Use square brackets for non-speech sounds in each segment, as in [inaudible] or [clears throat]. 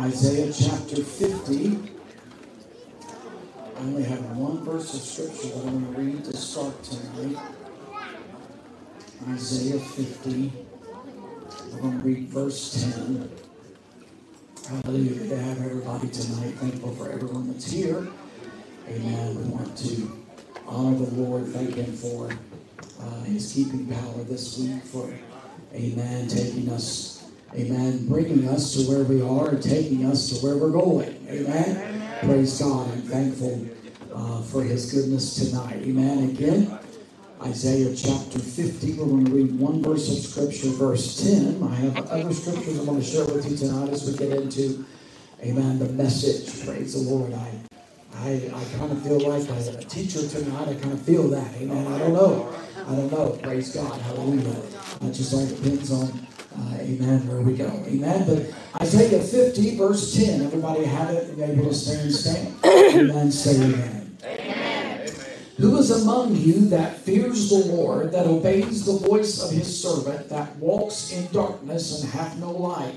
Isaiah chapter 50. I only have one verse of scripture that I'm going to read to start tonight. Isaiah 50. We're going to read verse 10. Hallelujah. Good to have everybody tonight. Thankful for everyone that's here. Amen. We want to honor the Lord. Thank Him for uh, His keeping power this week, for, amen, taking us, amen, bringing us to where we are and taking us to where we're going. Amen. Praise God. I'm thankful uh, for His goodness tonight. Amen. Again, Isaiah chapter 50. We're going to read one verse of Scripture, verse 10. I have other scriptures I want to share with you tonight as we get into, amen, the message. Praise the Lord. I I, I kind of feel like as a teacher tonight, I kind of feel that. Amen. I don't know. I don't know. Praise God. Hallelujah. It just all depends on, uh, amen, where we go. Amen. But Isaiah 50, verse 10. Everybody have it? Are able to stand? Stand. [coughs] amen. Say amen. amen. Who is among you that fears the Lord, that obeys the voice of his servant, that walks in darkness and hath no light?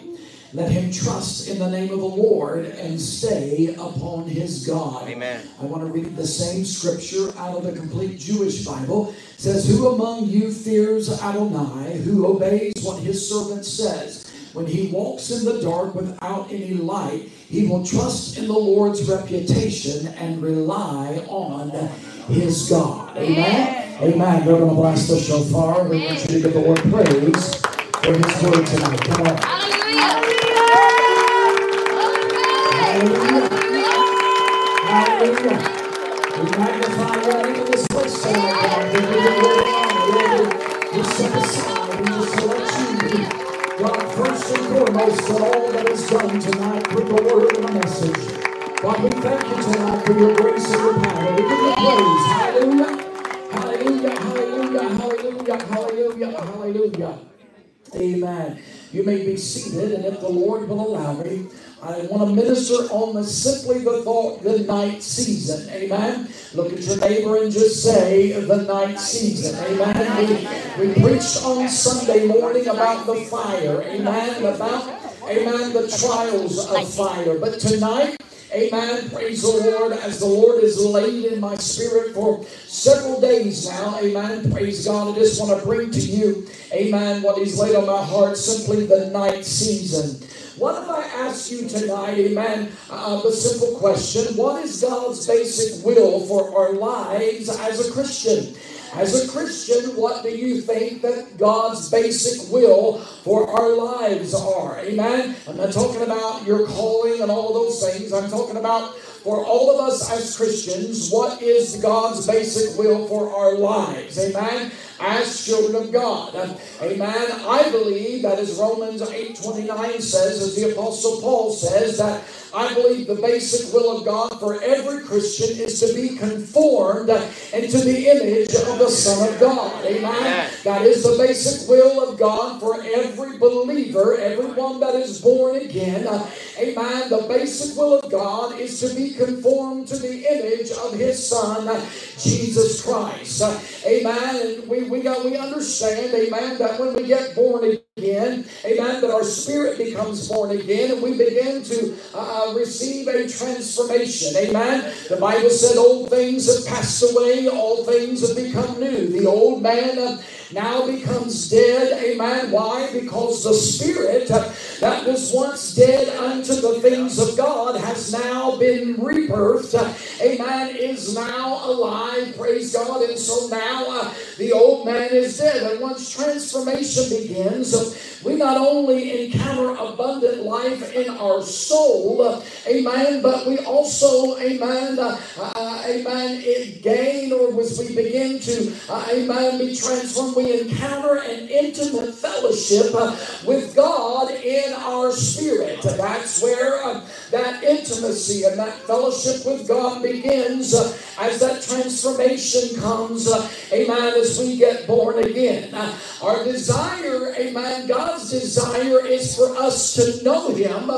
Let him trust in the name of the Lord and stay upon his God. Amen. I want to read the same scripture out of the complete Jewish Bible. It says, Who among you fears Adonai, who obeys what his servant says? When he walks in the dark without any light, he will trust in the Lord's reputation and rely on his God. Amen. Amen. We're going to blast the shofar. We want you to give the Lord praise for his word tonight. Come on. We magnify your name in this place tonight, God. We step aside. We just let you God first and foremost in all that is done tonight with the word and the message. God, we thank you tonight for your grace and your power. We give you praise. Hallelujah. Hallelujah. Hallelujah. Hallelujah. Hallelujah. Hallelujah. Amen. You may be seated, and if the Lord will allow me, I want to minister on the simply the thought, the night season. Amen. Look at your neighbor and just say the night season. Amen. We, we preached on Sunday morning about the fire. Amen. About, amen, the trials of fire. But tonight, Amen. Praise the Lord. As the Lord is laid in my spirit for several days now. Amen. Praise God. I just want to bring to you, Amen, what He's laid on my heart simply the night season. What if I ask you tonight, amen, uh, the simple question what is God's basic will for our lives as a Christian? As a Christian, what do you think that God's basic will for our lives are? Amen. I'm not talking about your calling and all those things. I'm talking about for all of us as Christians, what is God's basic will for our lives? Amen. As children of God. Amen. I believe that as Romans 8:29 says, as the Apostle Paul says, that I believe the basic will of God for every Christian is to be conformed into the image of the Son of God. Amen. That is the basic will of God for every believer, everyone that is born again. Amen. The basic will of God is to be conformed to the image of His Son, Jesus Christ. Amen. And we, we, got, we understand, amen, that when we get born again, amen, that our spirit becomes born again and we begin to uh, receive a transformation. Amen. The Bible said, Old things have passed away, all things have become new. The old man uh, now becomes dead. Amen. Why? Because the spirit that was once dead unto the things of God has now been rebirthed. Amen. Is now alive. Praise God. And so now uh, the old man is dead. And once transformation begins, we not only encounter abundant life in our soul, amen, but we also, amen, uh, uh, amen, gain or as we begin to, uh, amen, be transformed, we encounter an intimate fellowship uh, with God in our spirit. That's where uh, that intimacy and that fellowship with God begins as that transformation comes, amen, as we get born again. our desire, amen, God's desire is for us to know Him,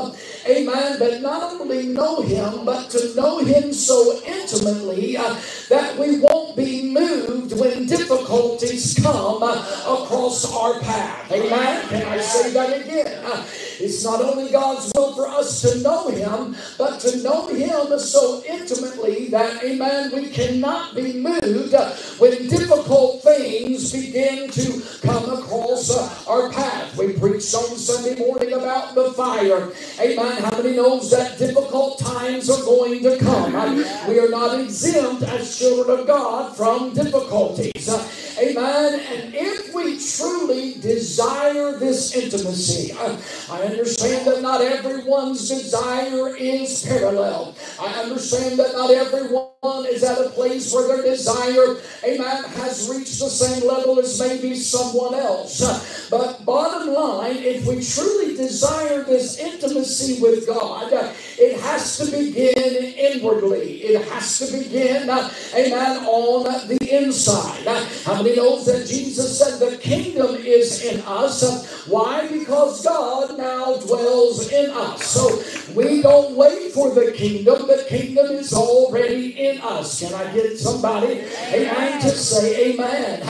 amen, but not only know Him, but to know Him so intimately uh, that we won't be moved when difficulties come across our path. Amen. Can I say that again? It's not only God's will for us to know Him, but to know Him so intimately that, amen, we cannot be moved when difficult things begin to come across our path. We preached on Sunday morning about the fire. Amen. How many knows that difficult times are going to come? We are not exempt as children of God from difficulties. Amen. And if we truly desire this intimacy, I, understand that not everyone's desire is parallel. I understand that not everyone is at a place where their desire, amen, has reached the same level as maybe someone else. But bottom line, if we truly desire this intimacy with God, it has to begin inwardly. It has to begin, amen, on the inside. How many knows that Jesus said the kingdom is in us? Why? Because God now dwells in us. So we don't wait for the kingdom. The kingdom is already in us. Can I get somebody, amen, to say amen?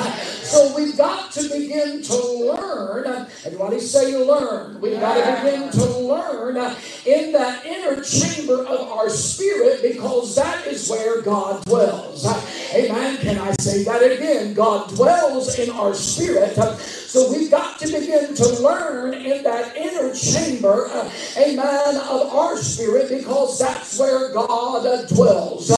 So we've got to begin to learn. Everybody say learn. We've got to begin to learn in that inner chamber of our spirit because that is where God dwells. Amen. Can I say that again? God dwells in our spirit. So we've got to begin to learn in that inner chamber, uh, amen, of our spirit because that's where God uh, dwells.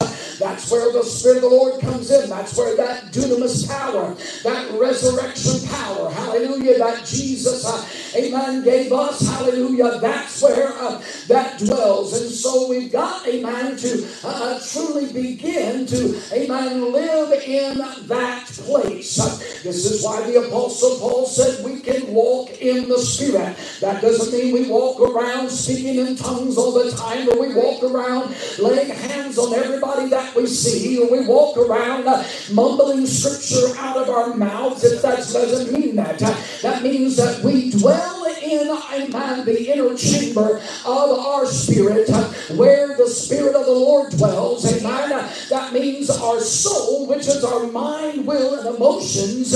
That's where the Spirit of the Lord comes in. That's where that dunamis power, that resurrection power, hallelujah, that Jesus, uh, amen, gave us, hallelujah, that's where uh, that dwells. And so we've got, amen, to uh, truly begin to, amen, live in that place. This is why the Apostle Paul said we can walk in the Spirit. That doesn't mean we walk around speaking in tongues all the time, or we walk around laying hands on everybody that we see or we walk around uh, mumbling scripture out of our mouths, if that doesn't mean that. That means that we dwell in, amen, the inner chamber of our spirit where the Spirit of the Lord dwells. Amen. That means our soul, which is our mind, will, and emotions,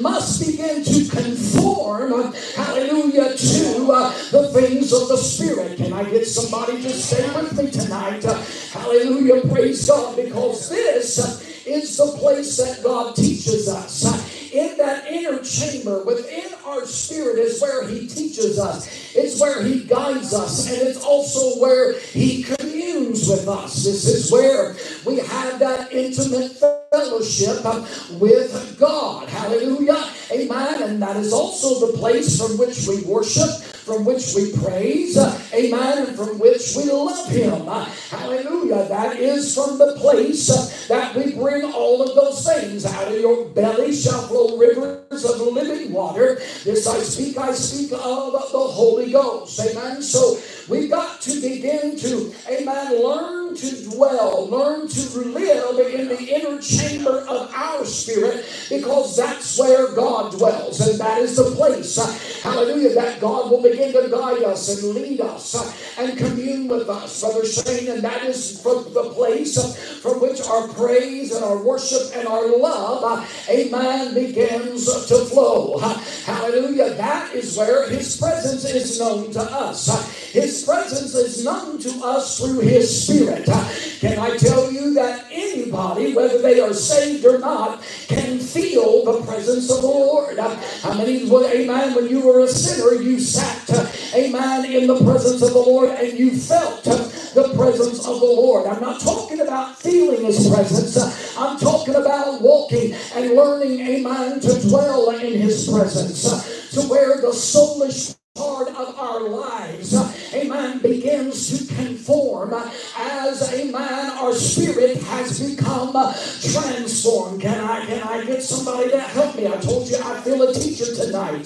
must begin to conform, hallelujah, to uh, the things of the Spirit. Can I get somebody to stay with me tonight? hallelujah. Praise God because this is the place that God teaches us. In that inner chamber within our spirit is where He teaches us, it's where He guides us, and it's also where He communes with us. This is where we have that intimate fellowship with God. Hallelujah. Amen. And that is also the place from which we worship from which we praise, amen, and from which we love Him. Hallelujah. That is from the place that we bring all of those things. Out of your belly shall flow rivers of living water. This I speak, I speak of the Holy Ghost. Amen. So we've got to begin to, amen, learn to dwell, learn to live in the inner chamber of our spirit because that's where God dwells. And that is the place, hallelujah, that God will begin to guide us and lead us and commune with us, Brother Shane. And that is from the place from which our praise and our worship and our love, amen, begins to flow. Hallelujah. That is where His presence is known to us. His presence is known to us through His Spirit. Can I tell you that anybody, whether they are saved or not, can feel the presence of the Lord? How many, amen, when you were a sinner, you sat amen, in the presence of the Lord and you felt the presence of the Lord. I'm not talking about feeling His presence, I'm talking about walking and learning, amen, to dwell in His presence to where the soulish part of our lives, a man begins to conform as, a man our spirit has become transformed. Can I, can I get somebody to help me? I told you I feel a teacher tonight.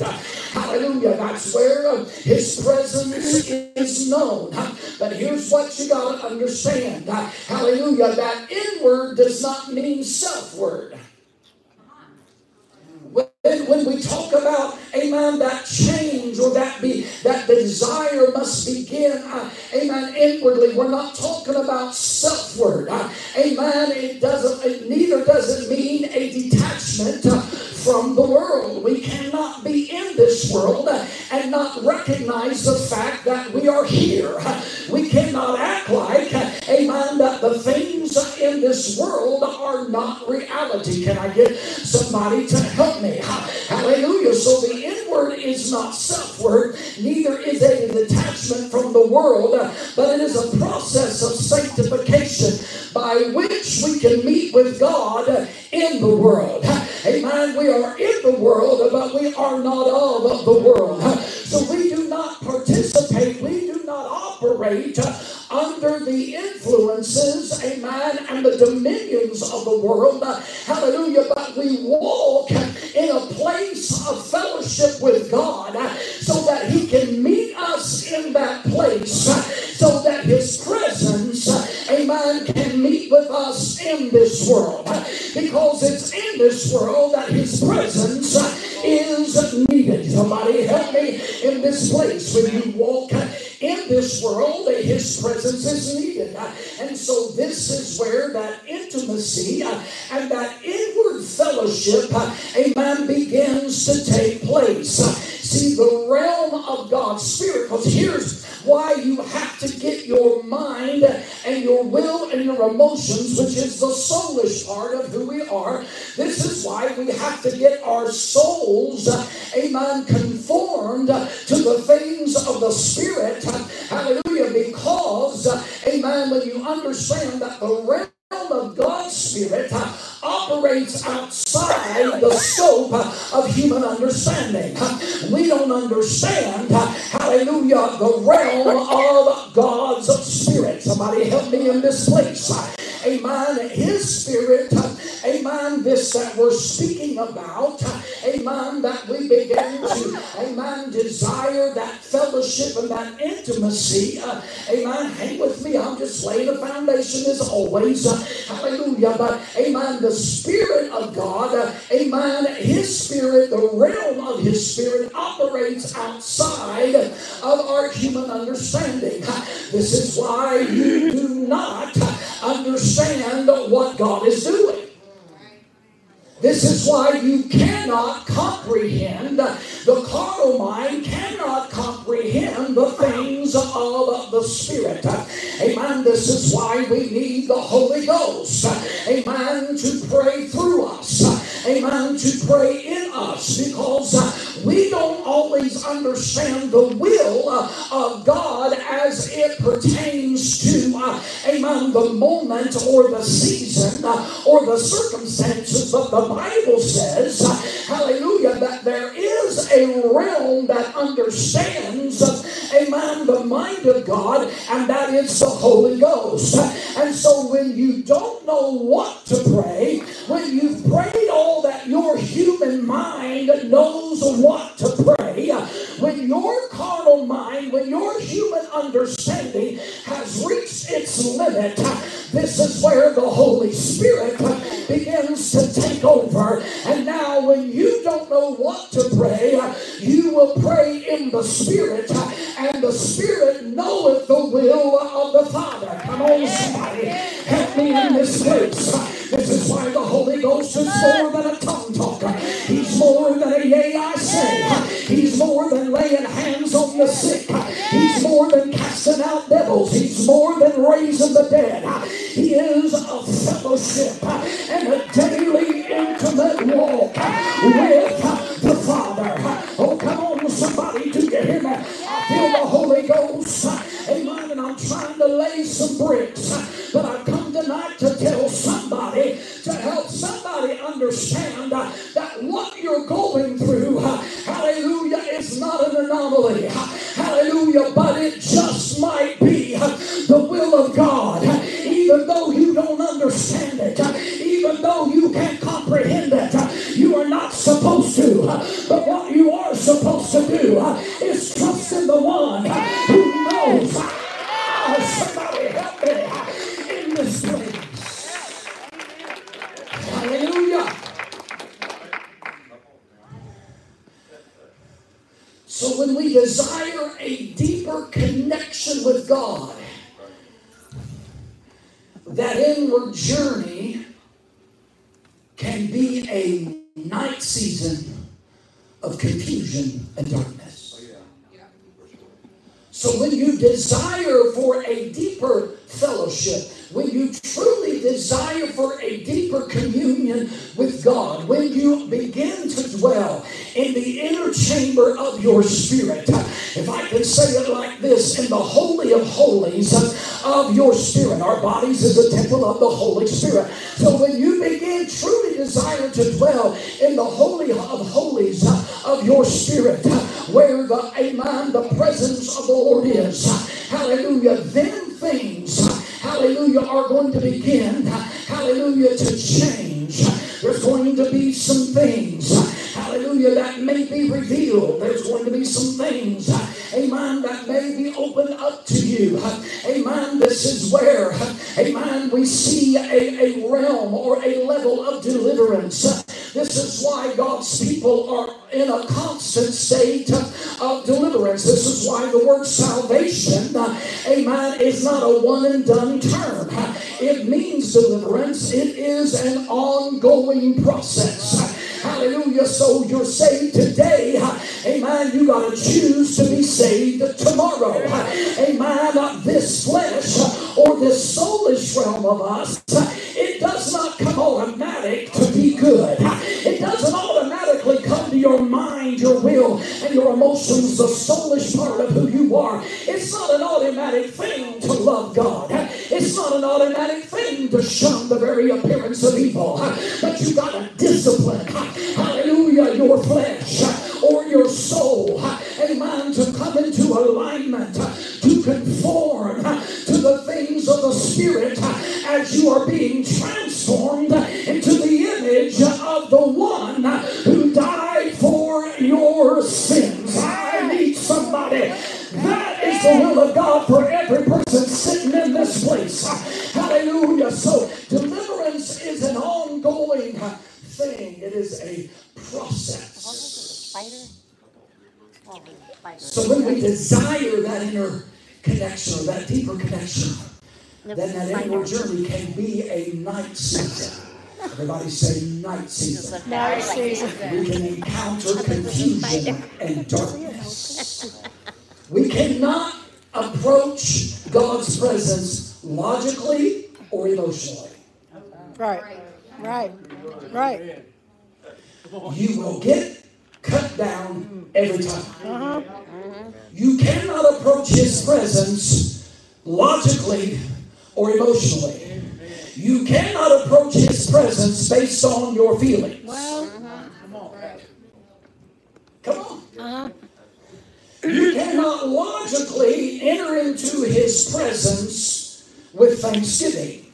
Hallelujah. That's where his presence is known. But here's what you got to understand. Hallelujah. That inward does not mean selfward. When we talk about, amen, that change or that be that desire must begin, uh, amen, inwardly. We're not talking about selfward. Uh, amen. It doesn't, it neither does it mean a detachment uh, from the world. We cannot be in this world and not recognize the fact that we are here. We cannot act like, amen, that the things in this world are not reality. Can I get somebody to help me? Hallelujah. So the inward is not selfward, neither is it a detachment from the world, but it is a process of sanctification by which we can meet with God in the world. Amen. We are in the world, but we are not of the world. So we do not participate, we do not operate under the influences, amen, and the dominions of the world. Hallelujah. But we walk in a place of fellowship with God so that He can meet us in that place, so that His presence, amen, can meet with us in this world. Because it's in this world that His presence is needed. Somebody help me in this place. When you walk in this world, His presence is needed. And so this is where that intimacy uh, and that inward fellowship, uh, amen, begins to take place. Uh, see, the realm of God's Spirit, because here's why you have to get your mind and your will and your emotions, which is the soulish part of who we are. This is why we have to get our souls, amen, conformed to the things of the Spirit. Hallelujah. Because, amen, when you understand that the of God's Spirit uh, operates outside the scope uh, of human understanding. Uh, we don't understand, hallelujah, the realm of God's Spirit. Somebody help me in this place. Amen. His Spirit, amen, this that we're speaking about, amen, that we began to, amen, desire that fellowship and that intimacy. Uh, amen. Hang with me. I'm just laying the foundation as always. Hallelujah. But, amen, the Spirit of God, amen, His Spirit, the realm of His Spirit operates outside of our human understanding. This is why you do not understand what God is doing. This is why you cannot comprehend, the carnal mind cannot comprehend the things of the Spirit. Amen. This is why we need the Holy Ghost. Amen. To pray through us. Amen. To pray in us because uh, we don't always understand the will uh, of God as it pertains to, uh, amen, the moment or the season or the circumstances But the Bible says, hallelujah, that there is a realm that understands, amen, the mind of God, and that is the Holy Ghost. And so when you don't know what to pray, when you've prayed all that your human mind knows what to pray, when your carnal mind, when your human understanding has reached its limit, this is where the Holy Spirit begins to take over. And now, when you don't know what to pray, you will pray in the Spirit, and the Spirit knoweth the will of the Father. Come on, somebody, help me in this place. This is why the Holy Ghost is more than a tongue talker. He's more than a yea, I say. He's more than laying hands on the sick. He's more than casting out devils. He's more than raising the dead. He is a fellowship and a daily intimate walk with the Father. Oh, come on, somebody, do you hear me? I feel the Holy Ghost. Amen. And I'm trying to lay some bricks. But I've come tonight to tell somebody, to help somebody understand that what you're going through, hallelujah, is not an anomaly. Hallelujah. But it just might be the will of God even though you don't understand it, even though you can't comprehend it, your spirit, if I can say it like this, in the Holy of Holies of your spirit, our bodies is a temple of the Holy Spirit. So when you begin truly desire to dwell in the Holy of Holies of your spirit, where the, amen, the presence of the Lord is, hallelujah, then things hallelujah, are going to begin, hallelujah, to change. There's going to be some things, hallelujah, that may be revealed. Some things, amen, that may be opened up to you. Amen. This is where, amen, we see a, a realm or a level of deliverance. This is why God's people are in a constant state of deliverance. This is why the word salvation, amen, is not a one and done term. It means deliverance, it is an ongoing process. Hallelujah. So you're saved today. Amen. You got to choose to be saved tomorrow. Amen. Not This flesh or this soulish realm of us, it does not come automatic to be good. It doesn't automatically come to your mind, your will, and your emotions, the soulish part of who you are. It's not an automatic thing to love God. It's not an automatic thing to shun the very appearance of evil. But you got to discipline hallelujah, your flesh or your soul, amen, to come into alignment, to conform to the things of the Spirit as you are being transformed inner connection or that deeper connection, then that inward journey can be a night season. Everybody say night season. Night season. We can encounter confusion and darkness. We cannot approach God's presence logically or emotionally. Right. Right. Right. You will get cut down mm. every time. Uh-huh. You cannot approach His presence logically or emotionally. You cannot approach His presence based on your feelings. Well, uh-huh. Come on. Uh-huh. You cannot logically enter into His presence with thanksgiving.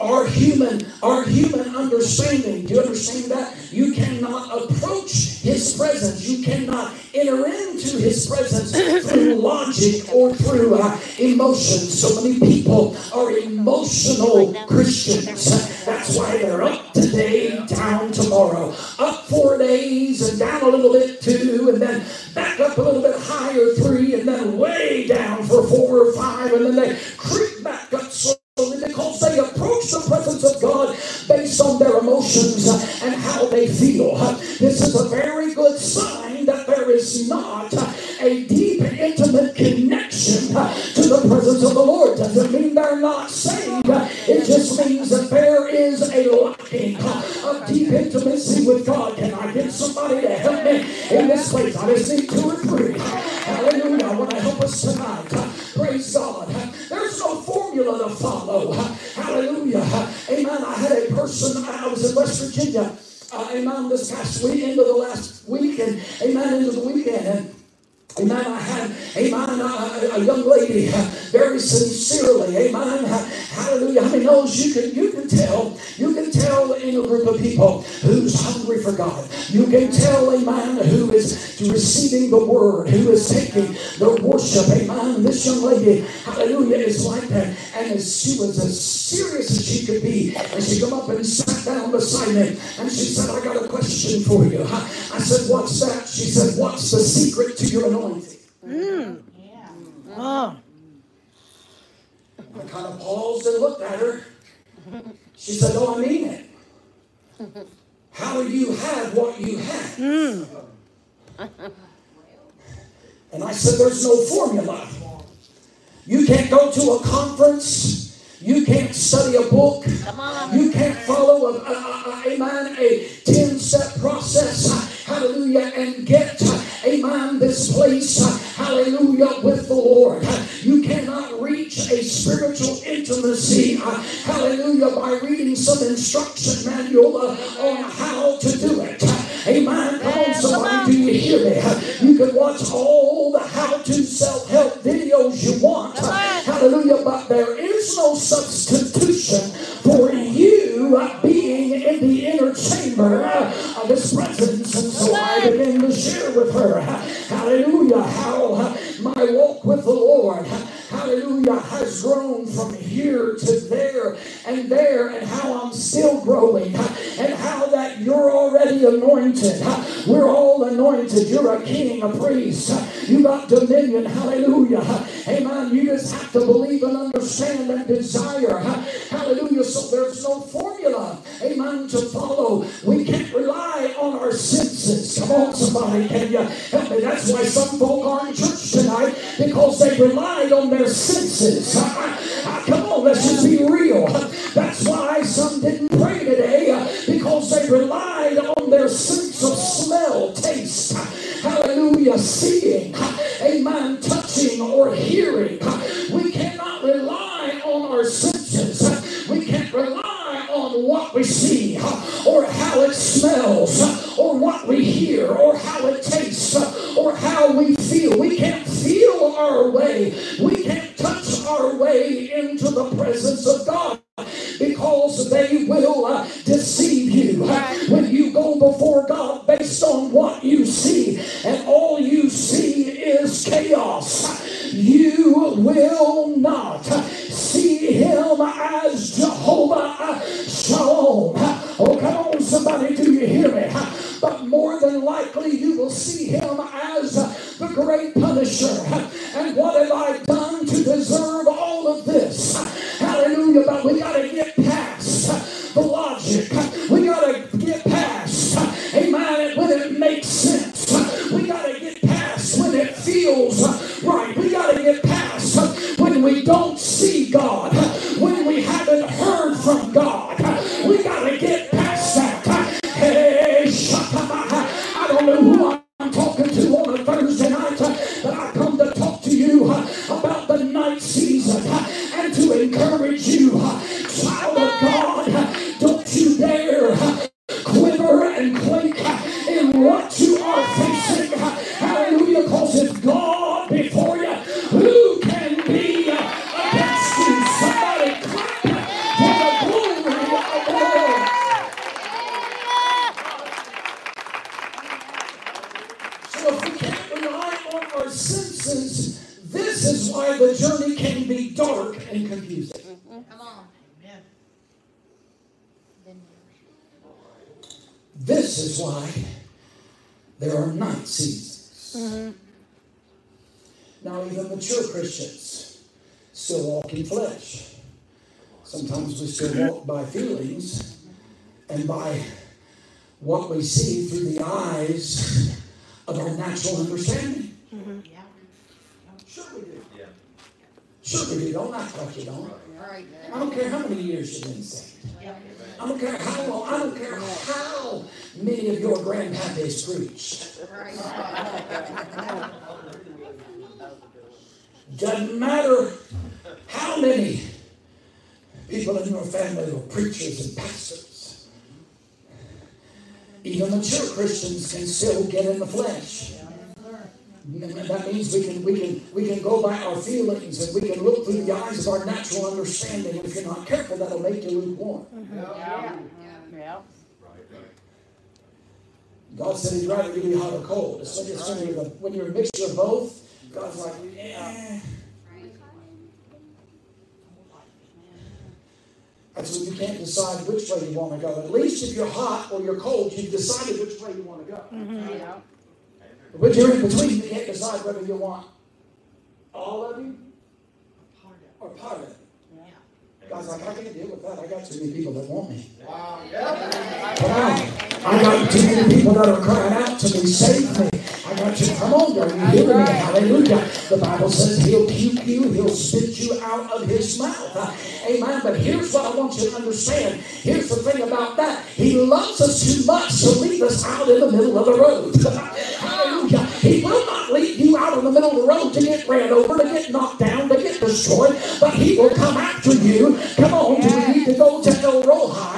Our human, our human understanding. Do you understand that? You cannot approach His presence. You cannot enter into His presence through [coughs] logic or through uh, emotion. So many people are emotional Christians. That's why they're up today, down tomorrow, up four days and down a little bit two, and then back up a little bit higher three, and then way down for four or five, and then they creep back up slowly because they approach the presence of God based on their emotions and how they feel. This is a very good sign that there is not a deep, and intimate connection to the presence of the Lord. Doesn't mean they're not saved. It just means that there is a lacking of deep intimacy with God. Can I get somebody to help me in this place? I just need two or three. Hallelujah. I want to help us tonight. Praise God. There's no formula to follow. Hallelujah. Amen. I had a person, I was in West Virginia, uh, amen, this past week, into the last week, and amen, into the weekend. And, Amen. I had, amen, a, a young lady, very sincerely, amen. Hallelujah. How many knows you can you can tell, you can tell in a group of people who's hungry for God. You can tell, amen, who is receiving the word, who is taking the worship, amen. This young lady, hallelujah, is like that. And as she was as serious as she could be, and she come up and sat down beside me, and she said, I got a question for you. I said, What's that? She said, What's the secret to your anointing? Oh, I kind of paused and looked at her. She said, Oh, I mean it. How do you have what you have? Mm. And I said, There's no formula. You can't go to a conference. You can't study a book. You can't follow a, a, a, amen, a 10 step process. Hallelujah. And get, a amen, this place. Hallelujah. With the Lord. You cannot reach a spiritual intimacy. Hallelujah. By reading some instruction manual on how to do it. Amen. Come on, somebody, do you hear me? You can watch all the how-to self-help videos you want. Hallelujah. But there is no substitution for you being in the inner chamber of His presence. And so I began to share with her, hallelujah, how my walk with the Lord hallelujah, has grown from here to there and there, and how I'm still growing, and how that you're already anointed. We're all anointed. You're a king, a priest. You got dominion. Hallelujah. Amen. You just have to believe and understand and desire. Hallelujah. So there's no formula, amen, to follow. We can't rely on our senses. Come on, somebody. Can you help me? That's why some folk are in church tonight because they relied on their senses. [laughs] Come on, let's just be real. That's why some didn't pray today because they relied on their sense of smell, taste, hallelujah, seeing, amen, touching or hearing. We cannot rely on our senses. We can't rely on what we see or how it smells or what we hear or way. We can't touch our way into the presence of God because they will uh, deceive you. When you go before God based on what you see, we do. Don't act like you don't. I don't care how many years you've been saved. I don't care how long. I don't care how many of your grandpappies preached. Doesn't matter how many people in your family are preachers and pastors. Even mature Christians can still get in the flesh. That means we can we can we can go by our feelings and we can look through the eyes of our natural understanding. If you're not careful, that'll make you lukewarm. Yeah. God said He'd rather give you hot or cold. It's when, it's when, you're, when you're a mixture of both. God's like, eh. That's when you can't decide which way you want to go. At least if you're hot or you're cold, you've decided which way you want to go. Yeah. But you're in between, you can't decide whether you want all of you or part of it. God's like, I can't deal with that. I got too many people that want me. Wow. Come on. I got too many people that are crying out to me, save me. I got you. Come on, girl. You hear me? Hallelujah. The Bible says he'll puke you, he'll spit you out of his mouth. Amen. But here's what I want you to understand. Here's the thing about that. He loves us too much to leave us out in the middle of the road. [laughs] He will not leave you out in the middle of the road. To get ran over, to get knocked down, to get destroyed, but he will come after you. Come on, do we need to go to El Roi?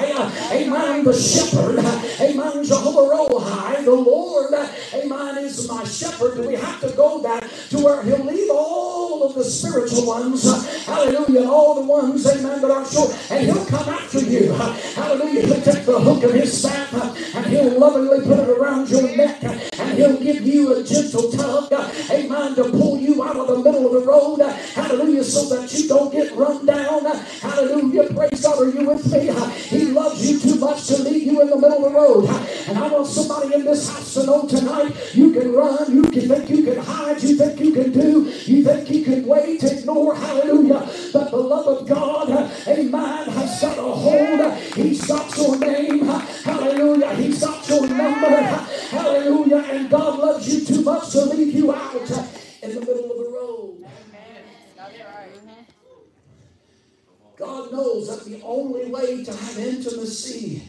Amen. The shepherd. Amen. Jehovah Rohi, the Lord. Amen. Is my shepherd. Do we have to go back to where he'll leave all of the spiritual ones? Hallelujah. All the ones, amen, that are sure. And he'll come after you. Hallelujah. He'll take the hook of his staff and he'll lovingly put it around your neck and he'll give you a gentle tug, amen, to pull you out of the middle of the road, hallelujah, so that you don't get run down, hallelujah, praise God, are you with me? He loves you too much to leave you in the middle of the road, and I want somebody in this house to know tonight, you can run, you can think you can hide, you think you can do, you think you can wait, ignore, hallelujah, but the love of God, amen, has got a hold, he's got your name, hallelujah, he's got your number, hallelujah, and God loves you too much to leave you out in the middle of the road. Mm-hmm. God knows that the only way to have intimacy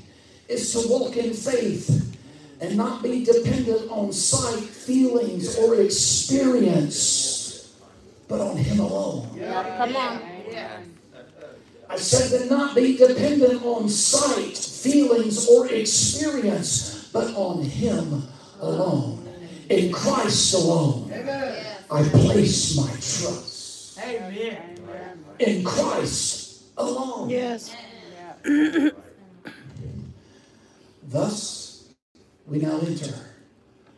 is to walk in faith and not be dependent on sight, feelings, or experience, but on Him alone. Yeah. Come on. I said to not be dependent on sight, feelings, or experience, but on Him alone. In Christ alone, I place my trust. Amen. In Christ alone. Yes. [clears throat] Thus, we now enter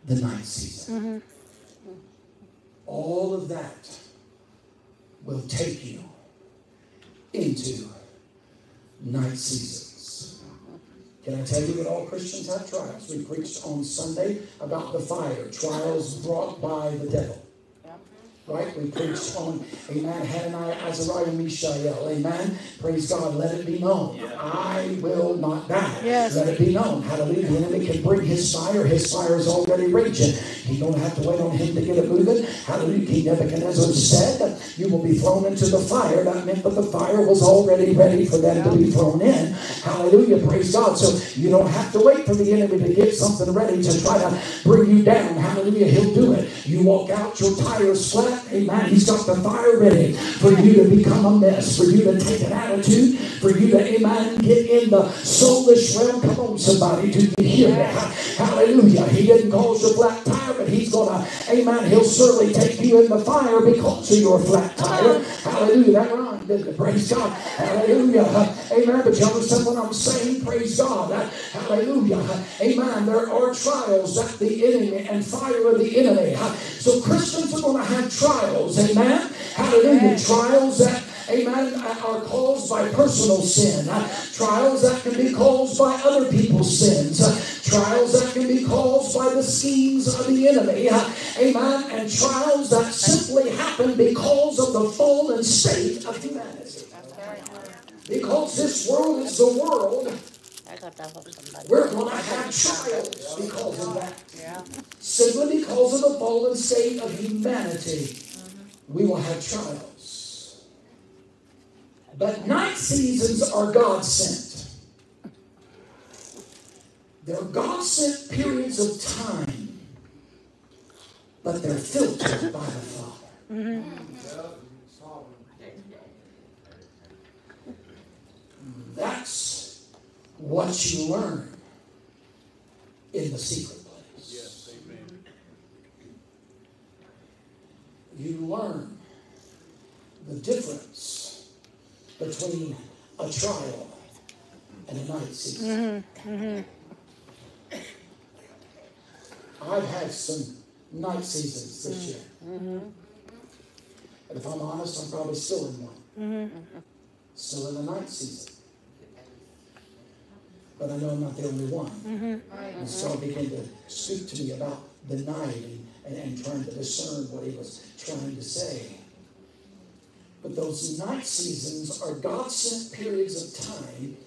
the night season. Mm-hmm. All of that will take you into night seasons. Can I tell you that all Christians have trials? We preached on Sunday about the fire, trials brought by the devil. Right? We preached on, amen, Hananiah, Azariah, Mishael. Amen. Praise God. Let it be known. Yeah. I will not die. Yes. Let it be known. Hallelujah. The enemy can bring his fire. His fire is already raging. You don't have to wait on him to get it moving. Hallelujah. King Nebuchadnezzar said, that You will be thrown into the fire. That meant that the fire was already ready for them to be thrown in. Hallelujah. Praise God. So you don't have to wait for the enemy to get something ready to try to bring you down. Hallelujah. He'll do it. You walk out, your tires flat Amen. He's got the fire ready for you to become a mess, for you to take an attitude, for you to, amen, get in the soulless realm. Come on, somebody, do you hear me? Hallelujah. He didn't cause your black tire, but he's going to, amen, he'll certainly take you in the fire because of your flat tire. Hallelujah. That rhymed, didn't it? Praise God. Hallelujah. Amen. But you understand what I'm saying? Praise God. Hallelujah. Amen. There are trials that the enemy and fire of the enemy. So Christians are going to have trials. Amen. Hallelujah. Trials that amen, are caused by personal sin, trials that can be caused by other people's sins, trials that can be caused by the schemes of the enemy, amen, and trials that simply happen because of the fallen state of humanity. Because this world is the world we're going to have trials because of that. Simply because of the fallen state of humanity, we will have trials. But night seasons are God sent. They're God sent periods of time, but they're filtered by the Father. Mm-hmm. That's what you learn in the secret place. Yes, amen. You learn the difference between a trial and a night season. Mm-hmm. Mm-hmm. I've had some night seasons this year. Mm-hmm. And if I'm honest, I'm probably still in one. Mm-hmm. Still in the night season but I know I'm not the only one. Mm-hmm. And so he began to speak to me about the night and, and, and trying to discern what he was trying to say. But those night seasons are God sent periods of time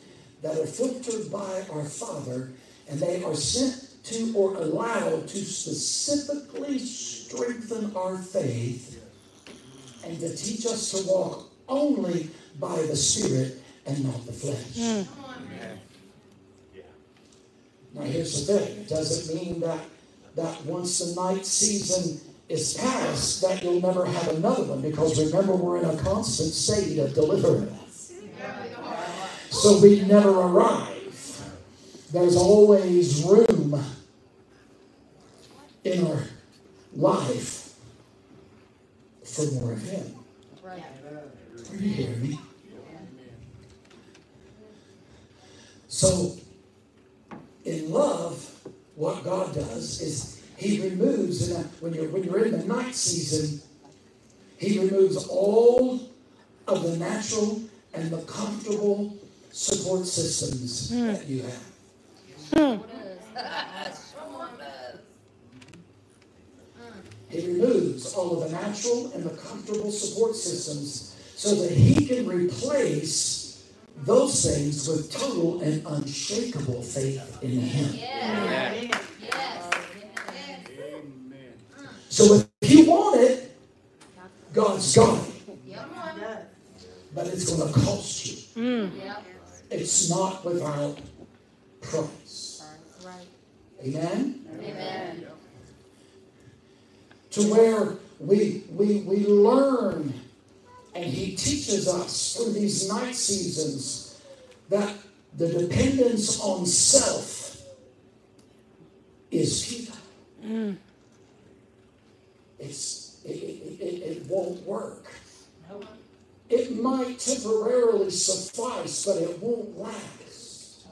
that are filtered by our Father, and they are sent to or allowed to specifically strengthen our faith and to teach us to walk only by the Spirit and not the flesh. Mm. Now, here's the thing it doesn't mean that, that once the night season is past, that you'll never have another one because remember, we're in a constant state of deliverance. So we never arrive. There's always room in our life for more of Him. Are you hearing me? So, in love, what God does is He removes, and when you're when you're in the night season, He removes all of the natural and the comfortable support systems mm. that you have. Mm. He removes all of the natural and the comfortable support systems so that he can replace those things with total and unshakable faith in him. Yeah. So if you want it, God's got it. But it's going to cost you. Mm. It's not without price. Amen? Amen to where we, we, we learn and he teaches us through these night seasons that the dependence on self is futile. Mm. It's, it, it, it, it won't work. It might temporarily suffice, but it won't last.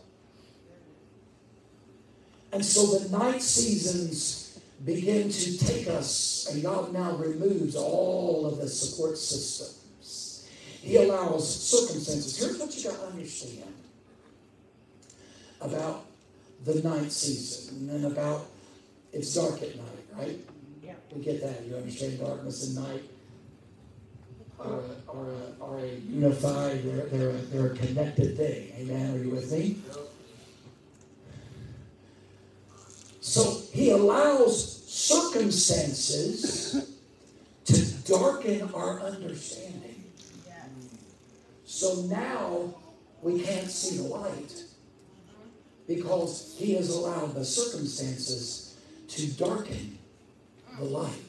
And so the night seasons begin to take us, and God now removes all of the support systems. He allows circumstances. Here's what you got to understand about the night season and about it's dark at night, right? We get that. You understand darkness and night are, are, are a unified, they're, they're, they're a connected thing. Amen. Are you with me? So he allows circumstances to darken our understanding. So now we can't see the light because he has allowed the circumstances to darken the light.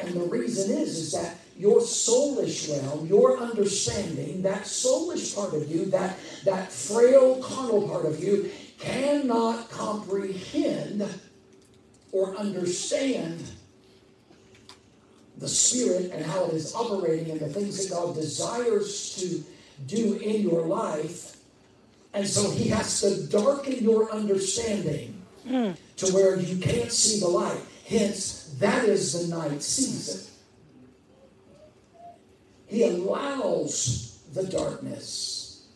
And the reason is, is that your soulish realm, your understanding, that soulish part of you, that, that frail carnal part of you, cannot comprehend or understand the Spirit and how it is operating and the things that God desires to do in your life. And so He has to darken your understanding mm. to where you can't see the light. Hence, that is the night season. He allows the darkness.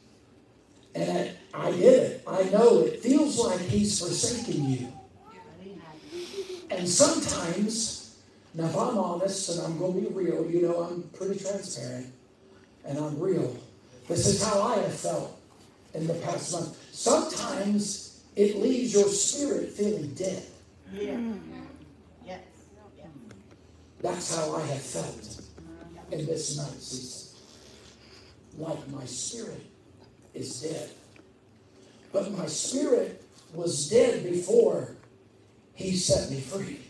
And I get it. I know it feels like He's forsaken you. And sometimes, now if I'm honest and I'm going to be real, you know I'm pretty transparent and I'm real. This is how I have felt in the past month. Sometimes it leaves your spirit feeling dead. Yeah. That's how I have felt in this night season. Like my spirit is dead. But my spirit was dead before he set me free.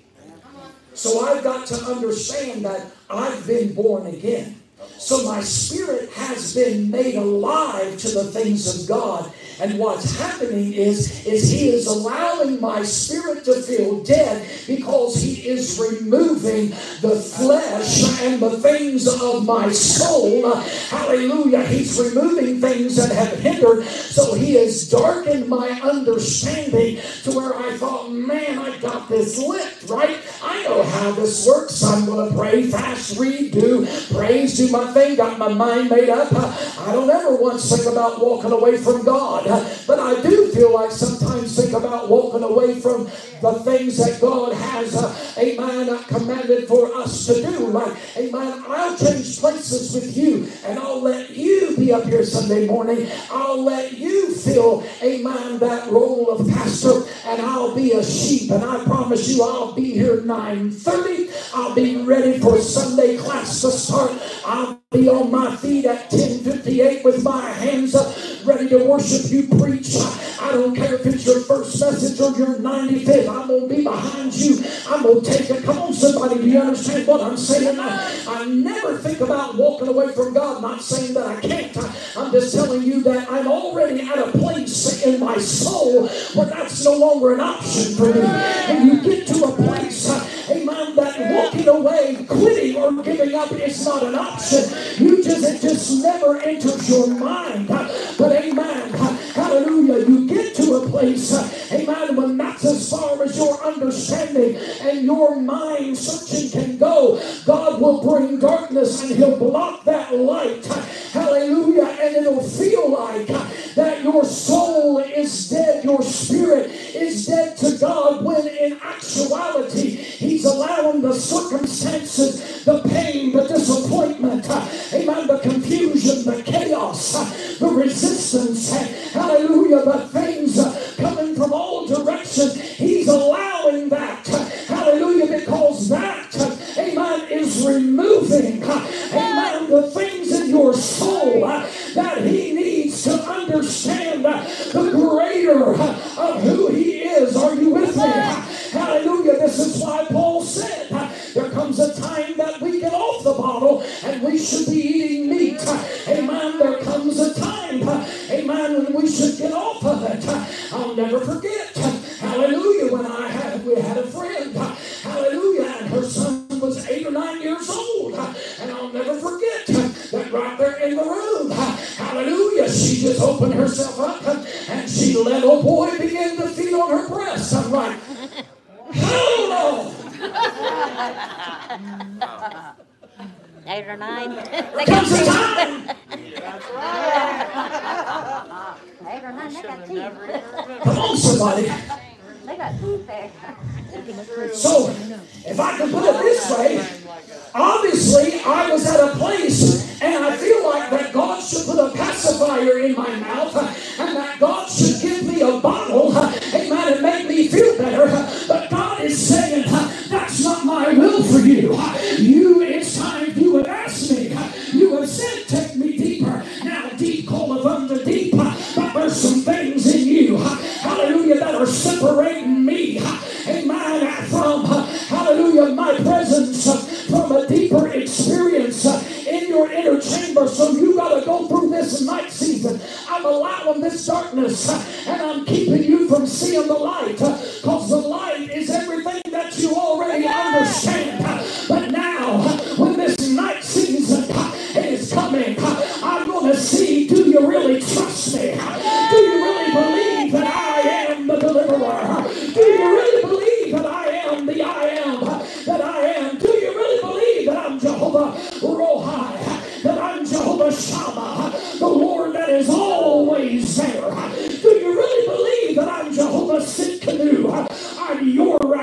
So I've got to understand that I've been born again. So my spirit has been made alive to the things of God. And what's happening is, is he is allowing my spirit to feel dead because he is removing the flesh and the things of my soul. Hallelujah. He's removing things that have hindered. So he has darkened my understanding to where I thought, man, I got this licked, right? I know how this works. I'm going to pray, fast, read, do, praise, do my thing, got my mind made up. I don't ever once think about walking away from God. But I do feel like sometimes think about walking away from the things that God has, uh, amen, commanded for us to do. Like, amen, I'll change places with you and I'll let you be up here Sunday morning. I'll let you fill, amen, that role of pastor and I'll be a sheep. And I promise you I'll be here 9.30. I'll be ready for Sunday class to start. I'll be on my feet at 10.58 with my hands up ready to worship you preach. I don't care if it's your first message or your 95th. I'm going to be behind you. I'm going to take it. Come on, somebody. Do you understand what I'm saying? I, I never think about walking away from God, not saying that I can't. I, I'm just telling you that I'm already at a place in my soul where that's no longer an option for me. And you get to a place, uh, amen, that walking away, quitting, or giving up is not an option. You just, it just never enters your mind. Uh, but but amen. Hallelujah. You get to a place, amen, when that's as far as your understanding and your mind searching can go. God will bring darkness and he'll block that light. Hallelujah. And it'll feel like that your soul is dead, your spirit is dead to God when in actuality he's allowing the circumstances, the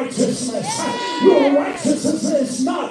righteousness. Your righteousness is not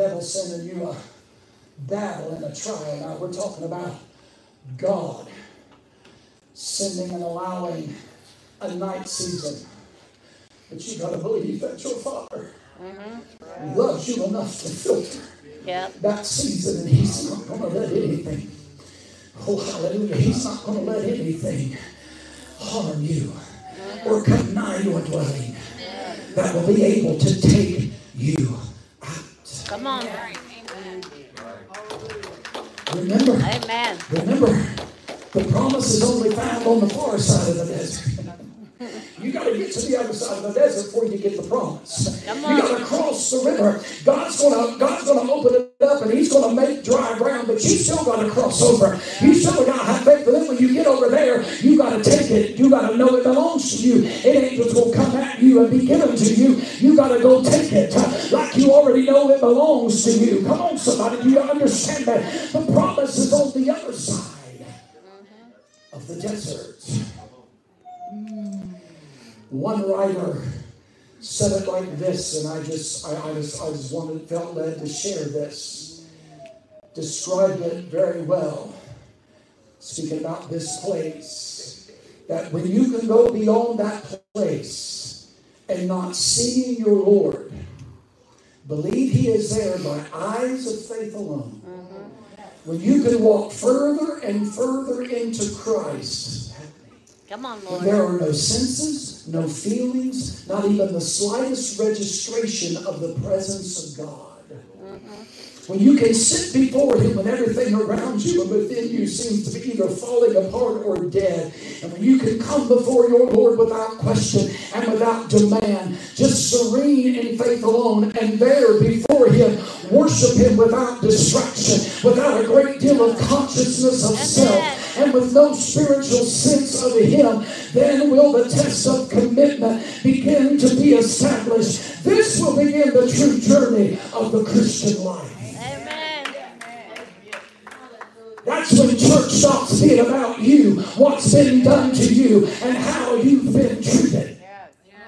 devil sending you a battle and a trial. Now we're talking about God sending and allowing a night season. But you've gotta believe that your father mm-hmm. loves you enough to filter Yep. that season, and he's not gonna let anything. Oh hallelujah! He's not gonna let anything harm you or mm-hmm. come nigh your dwelling that will be able to take you. Come on. Remember, Amen. remember, the promise is only found on the far side of the desert. You got to get to the other side of the desert before you get the promise. You got to cross the river. God's gonna God's gonna open it up and He's gonna make dry ground, but you still got to cross over. You still got to have faith. But then when you get over there, got to take it. You got to know it belongs to you. It ain't just gonna come at you and be given to you. You got to go take it uh, like you already know it belongs to you. Come on, somebody. Do you understand that? The promise is on the other side of the desert. One writer said it like this, and I just, I, I just, I just wanted, felt led to share this. Described it very well. Speaking about this place, that when you can go beyond that place and not seeing your Lord, believe He is there by eyes of faith alone. Mm-hmm. When you can walk further and further into Christ, Come on, Lord. there are no senses, no feelings, not even the slightest registration of the presence of God. When you can sit before Him when everything around you and within you seems to be either falling apart or dead, and when you can come before your Lord without question and without demand, just serene in faith alone, and there before Him, worship Him without distraction, without a great deal of consciousness of self, and with no spiritual sense of Him, then will the test of commitment begin to be established. This will begin the true journey of the Christian life. Amen. That's when church stops being about you, what's been done to you, and how you've been treated.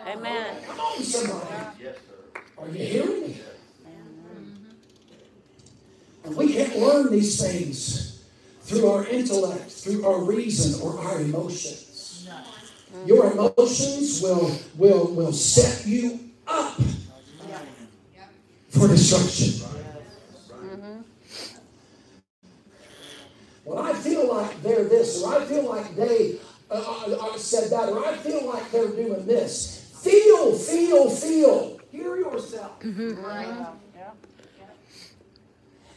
Amen. Come on, somebody. Yes, Are you hearing me? And we can't learn these things through our intellect, through our reason, or our emotions. Your emotions will, will, will set you up for destruction. When I feel like they're this, or I feel like they uh, uh, uh, said that, or I feel like they're doing this, feel, feel, feel. Hear yourself.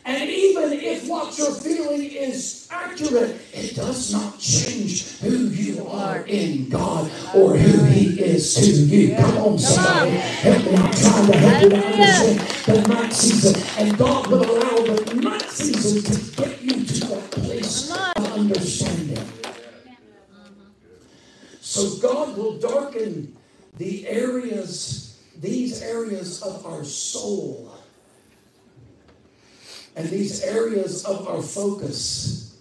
And even if what you're feeling is accurate, it does not change who you are in God or who He is to you. Come on, somebody. Help me. I'm trying to help you to understand the night season. And God will allow the night season to the areas, these areas of our soul and these areas of our focus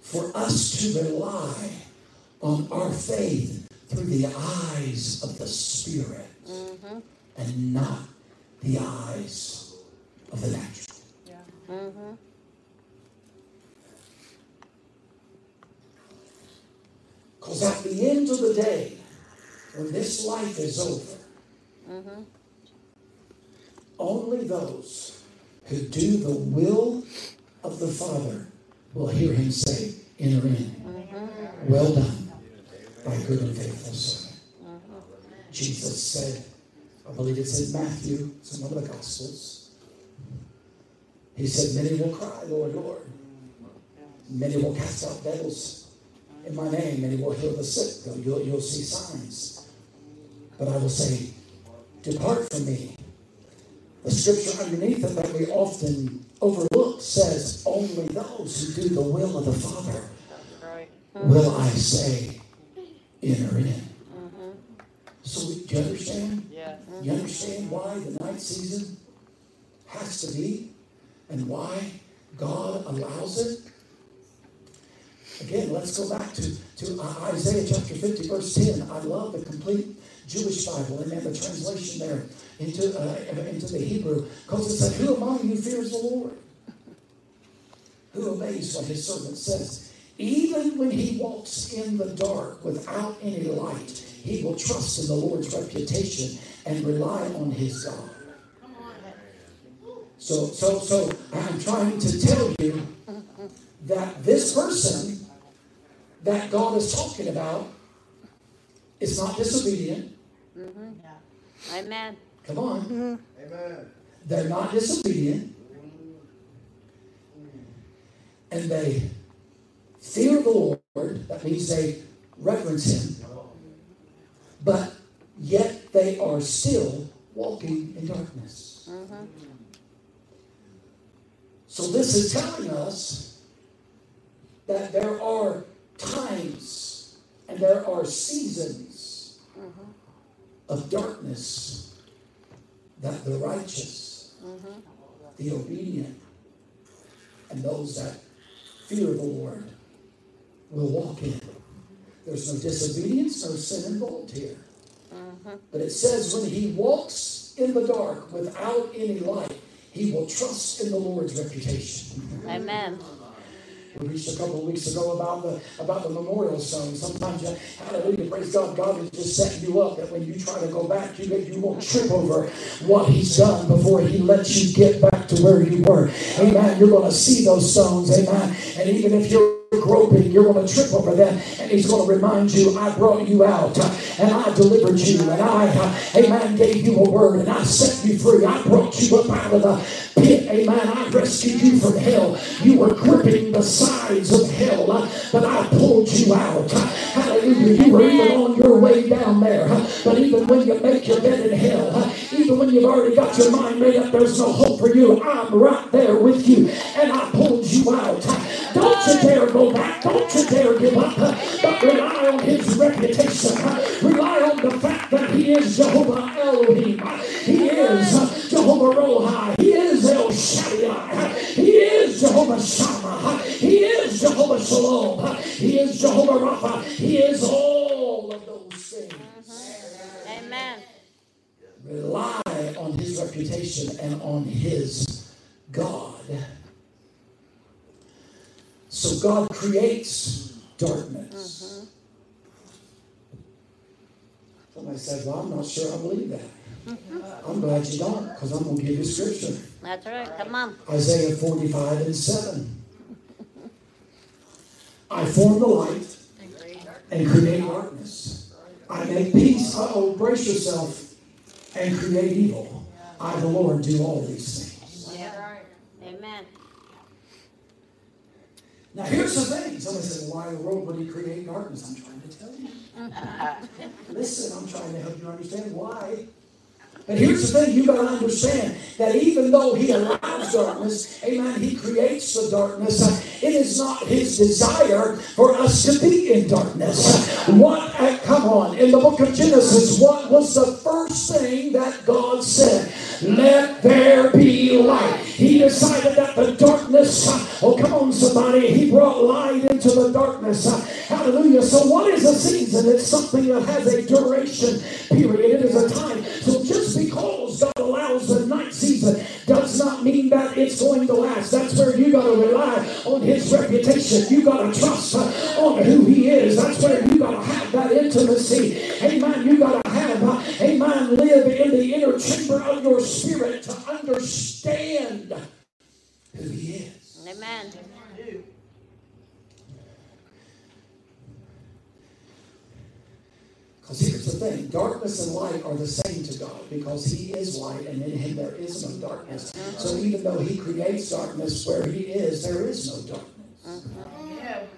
for us to rely on our faith through the eyes of the Spirit mm-hmm. and not the eyes of the natural. Mm-hmm. Because at the end of the day, when this life is over, mm-hmm. only those who do the will of the Father will hear him say, Enter in. Mm-hmm. Well done, thy good and faithful servant. Mm-hmm. Jesus said, I believe it's in Matthew, it's in one of the Gospels. He said, Many will cry, Lord, Lord. Many will cast out devils in my name. Many will heal the sick. You'll, you'll see signs. But I will say, Depart from me. The scripture underneath it that we often overlook says, Only those who do the will of the Father will I say, enter in. So, do you understand? Yes. You understand? why the night season has to be and why God allows it? Again, let's go back to, to Isaiah chapter 50, verse 10. I love the complete Jewish Bible, and then the translation there into, uh, into the Hebrew, because it said, Who among you fears the Lord? Who obeys what his servant says? Even when he walks in the dark without any light, he will trust in the Lord's reputation and rely on his God. So, so, so I'm trying to tell you that this person that God is talking about is not disobedient. Mm-hmm. Amen. Come on. Mm-hmm. Amen. They're not disobedient. And they fear the Lord. That means they reverence Him. But yet they are still walking in darkness. Mm-hmm. So this is telling us that there are times and there are seasons. Of darkness that the righteous, mm-hmm. the obedient, and those that fear the Lord will walk in. There's no disobedience, no sin involved here. Mm-hmm. But it says when he walks in the dark without any light, he will trust in the Lord's reputation. Amen. We preached a couple of weeks ago about the about the memorial stone. Sometimes, you, hallelujah, praise God, God is just setting you up that when you try to go back, you you won't trip over what He's done before He lets you get back to where you were. Amen. You're going to see those stones. Amen. And even if you're groping, you're going to trip over them, and He's going to remind you, I brought you out, uh, and I delivered you, and I, uh, amen, gave you a word, and I set you free. I brought you up out of the pit, amen. I rescued you from hell. You were gripping the sides of hell, uh, but I pulled you out. Hallelujah. You were even on your way down there, uh, but even when you make your bed in hell, uh, even when you've already got your mind made up, there's no hope for you. I'm right there with you, and I pulled you out. Don't you dare go back. Don't you dare give up. But rely on his reputation. Rely on the fact that he is Jehovah Elohim. He is Jehovah Rohi. He El Shaddai. He is Jehovah Shammah. He is Jehovah Shalom. He is Jehovah Rapha. He is all of those things. Amen. Rely on his reputation and on his God. So God creates darkness. Mm-hmm. Somebody said, Well, I'm not sure I believe that. Mm-hmm. I'm glad you don't, because I'm going to give you scripture. That's right. Come on. Isaiah 45 and 7. I form the light and create darkness. I make peace. oh, brace yourself and create evil. I, the Lord, do all these things. Yeah. Amen. Now, here's the thing. Somebody said, why in the world would he create darkness? I'm trying to tell you. [laughs] Listen, I'm trying to help you understand why. But here's the thing you got to understand that even though he allows darkness, amen, he creates the darkness, it is not his desire for us to be in darkness. What, uh, come on, in the book of Genesis, what was the first thing that God said? Let there be light. He decided that the darkness, oh, come on, somebody, he brought light into the darkness. Hallelujah. So, what is a season? It's something that has a duration period, it is a time. So, just because God allows the night season does not mean that it's going to last. That's where you got to rely on His reputation. You got to trust on who He is. That's where you got to have that intimacy. Amen. You got to have, amen, live in the inner chamber of your spirit to understand who He is. Amen. Because here's the thing darkness and light are the same to God because He is light and in Him there is no darkness. So even though He creates darkness where He is, there is no darkness. Mm-hmm.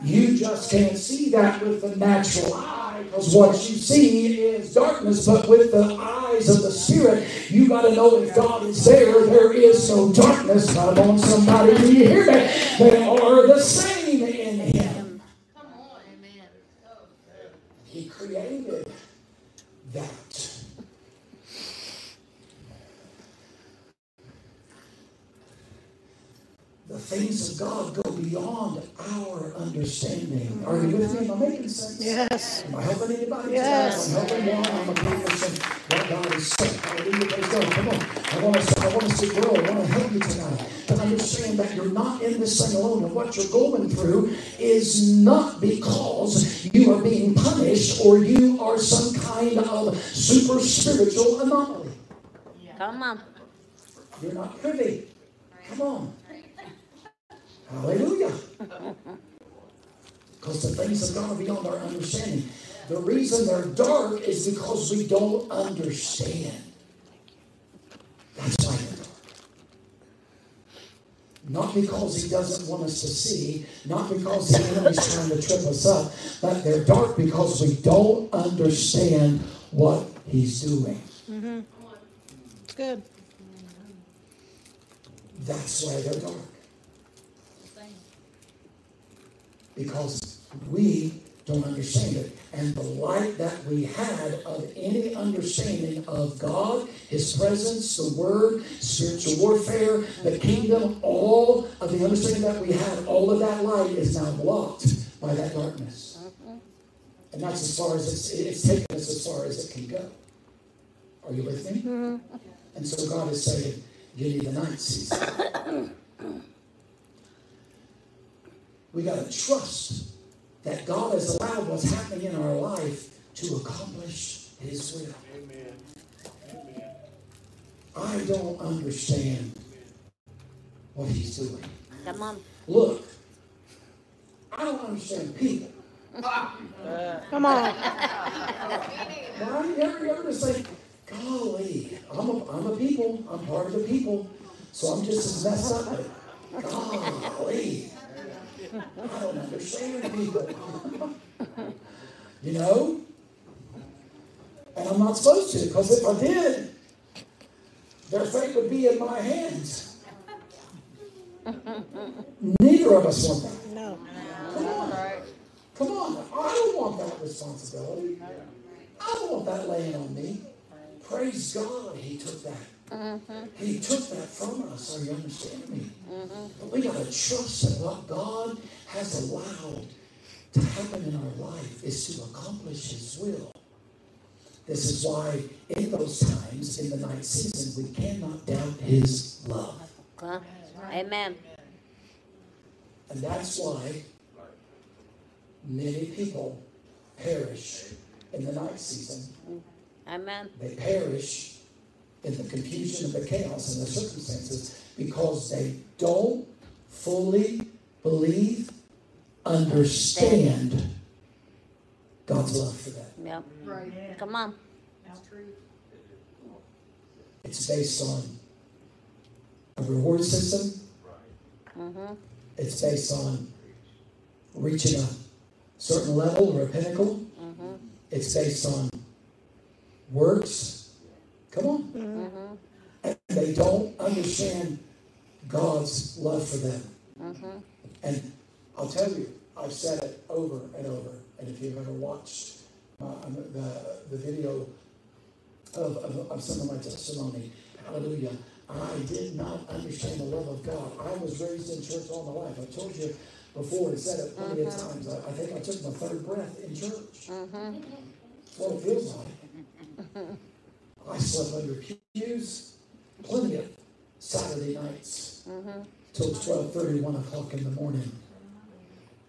You just can't see that with the natural eye because what you see is darkness, but with the eyes of the Spirit, you got to know if God is there, there is no darkness. Come on, somebody, do you hear that? They are the same in Him. Come on, amen. He created that. Things of God go beyond our understanding. Are you with me? Am I making sense? Yes. Am I helping anybody? Yes. I'm helping one. I'm accomplishing what God has said. Hallelujah. Praise God. Come on. I want us, I want us to grow. I want to help you tonight to understand that you're not in this thing alone. And what you're going through is not because you are being punished or you are some kind of super spiritual anomaly. Come on. You're not privy. Come on. Hallelujah. Because the things of God are beyond our understanding. The reason they're dark is because we don't understand. That's why they're dark. Not because he doesn't want us to see, not because the enemy's trying to trip us up, but they're dark because we don't understand what he's doing. Mm-hmm. It's good. That's why they're dark. Because we don't understand it. And the light that we had of any understanding of God, His presence, the Word, spiritual warfare, the kingdom, all of the understanding that we had, all of that light is now blocked by that darkness. And that's as far as it's, it's taken us as far as it can go. Are you with me? Mm-hmm. And so God is saying, you need the night season. We got to trust that God has allowed what's happening in our life to accomplish His will. Amen. I don't understand what He's doing. Come on. Look, I don't understand people. [laughs] Come on. But I never ever just think, golly, I'm a, I'm a people. I'm part of the people. So I'm just as messed up. Golly, I don't understand people. you know? And I'm not supposed to, because if I did, their fate would be in my hands. Neither of us want that. No. Come on. Come on. I don't want that responsibility. I don't want that laying on me. Praise God, He took that. Mm-hmm. He took that from us. Are you understanding me? Mm-hmm. But we got to trust that what God has allowed to happen in our life is to accomplish His will. This is why, in those times, in the night season, we cannot doubt His love. Amen. And that's why many people perish in the night season. Amen. They perish in the confusion and the chaos and the circumstances because they don't fully believe, understand God's love for them. Yep. Right. Come on. It's based on a reward system. Mm-hmm. It's based on reaching a certain level or a pinnacle. Mm-hmm. It's based on works. Come on. Mm-hmm. And they don't understand God's love for them. Mm-hmm. And I'll tell you, I've said it over and over. And if you've ever watched uh, the, the video of, of, of some of my testimony, hallelujah, I did not understand the love of God. I was raised in church all my life. I told you before and said it plenty of times. I, I think I took my third breath in church. Mm-hmm. It feels like. I slept under pews plenty of Saturday nights Mm-hmm. till 12:30, 1 o'clock in the morning,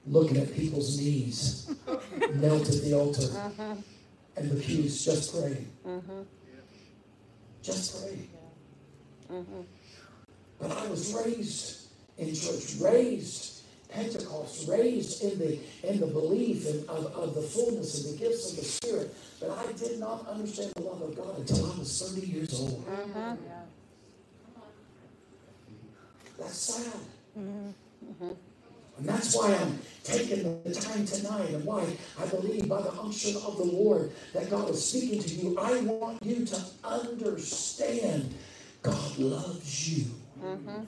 looking at people's knees, [laughs] knelt at the altar, Mm-hmm. and the pews just praying, Mm-hmm. just praying. Mm-hmm. But I was raised in church, raised Pentecost, raised in the in the belief and of, of the fullness and the gifts of the Spirit. But I did not understand the love of God until I was 30 years old. Mm-hmm. That's sad. And that's why I'm taking the time tonight and why I believe by the unction of the Lord that God is speaking to you. I want you to understand God loves you. Mm-hmm.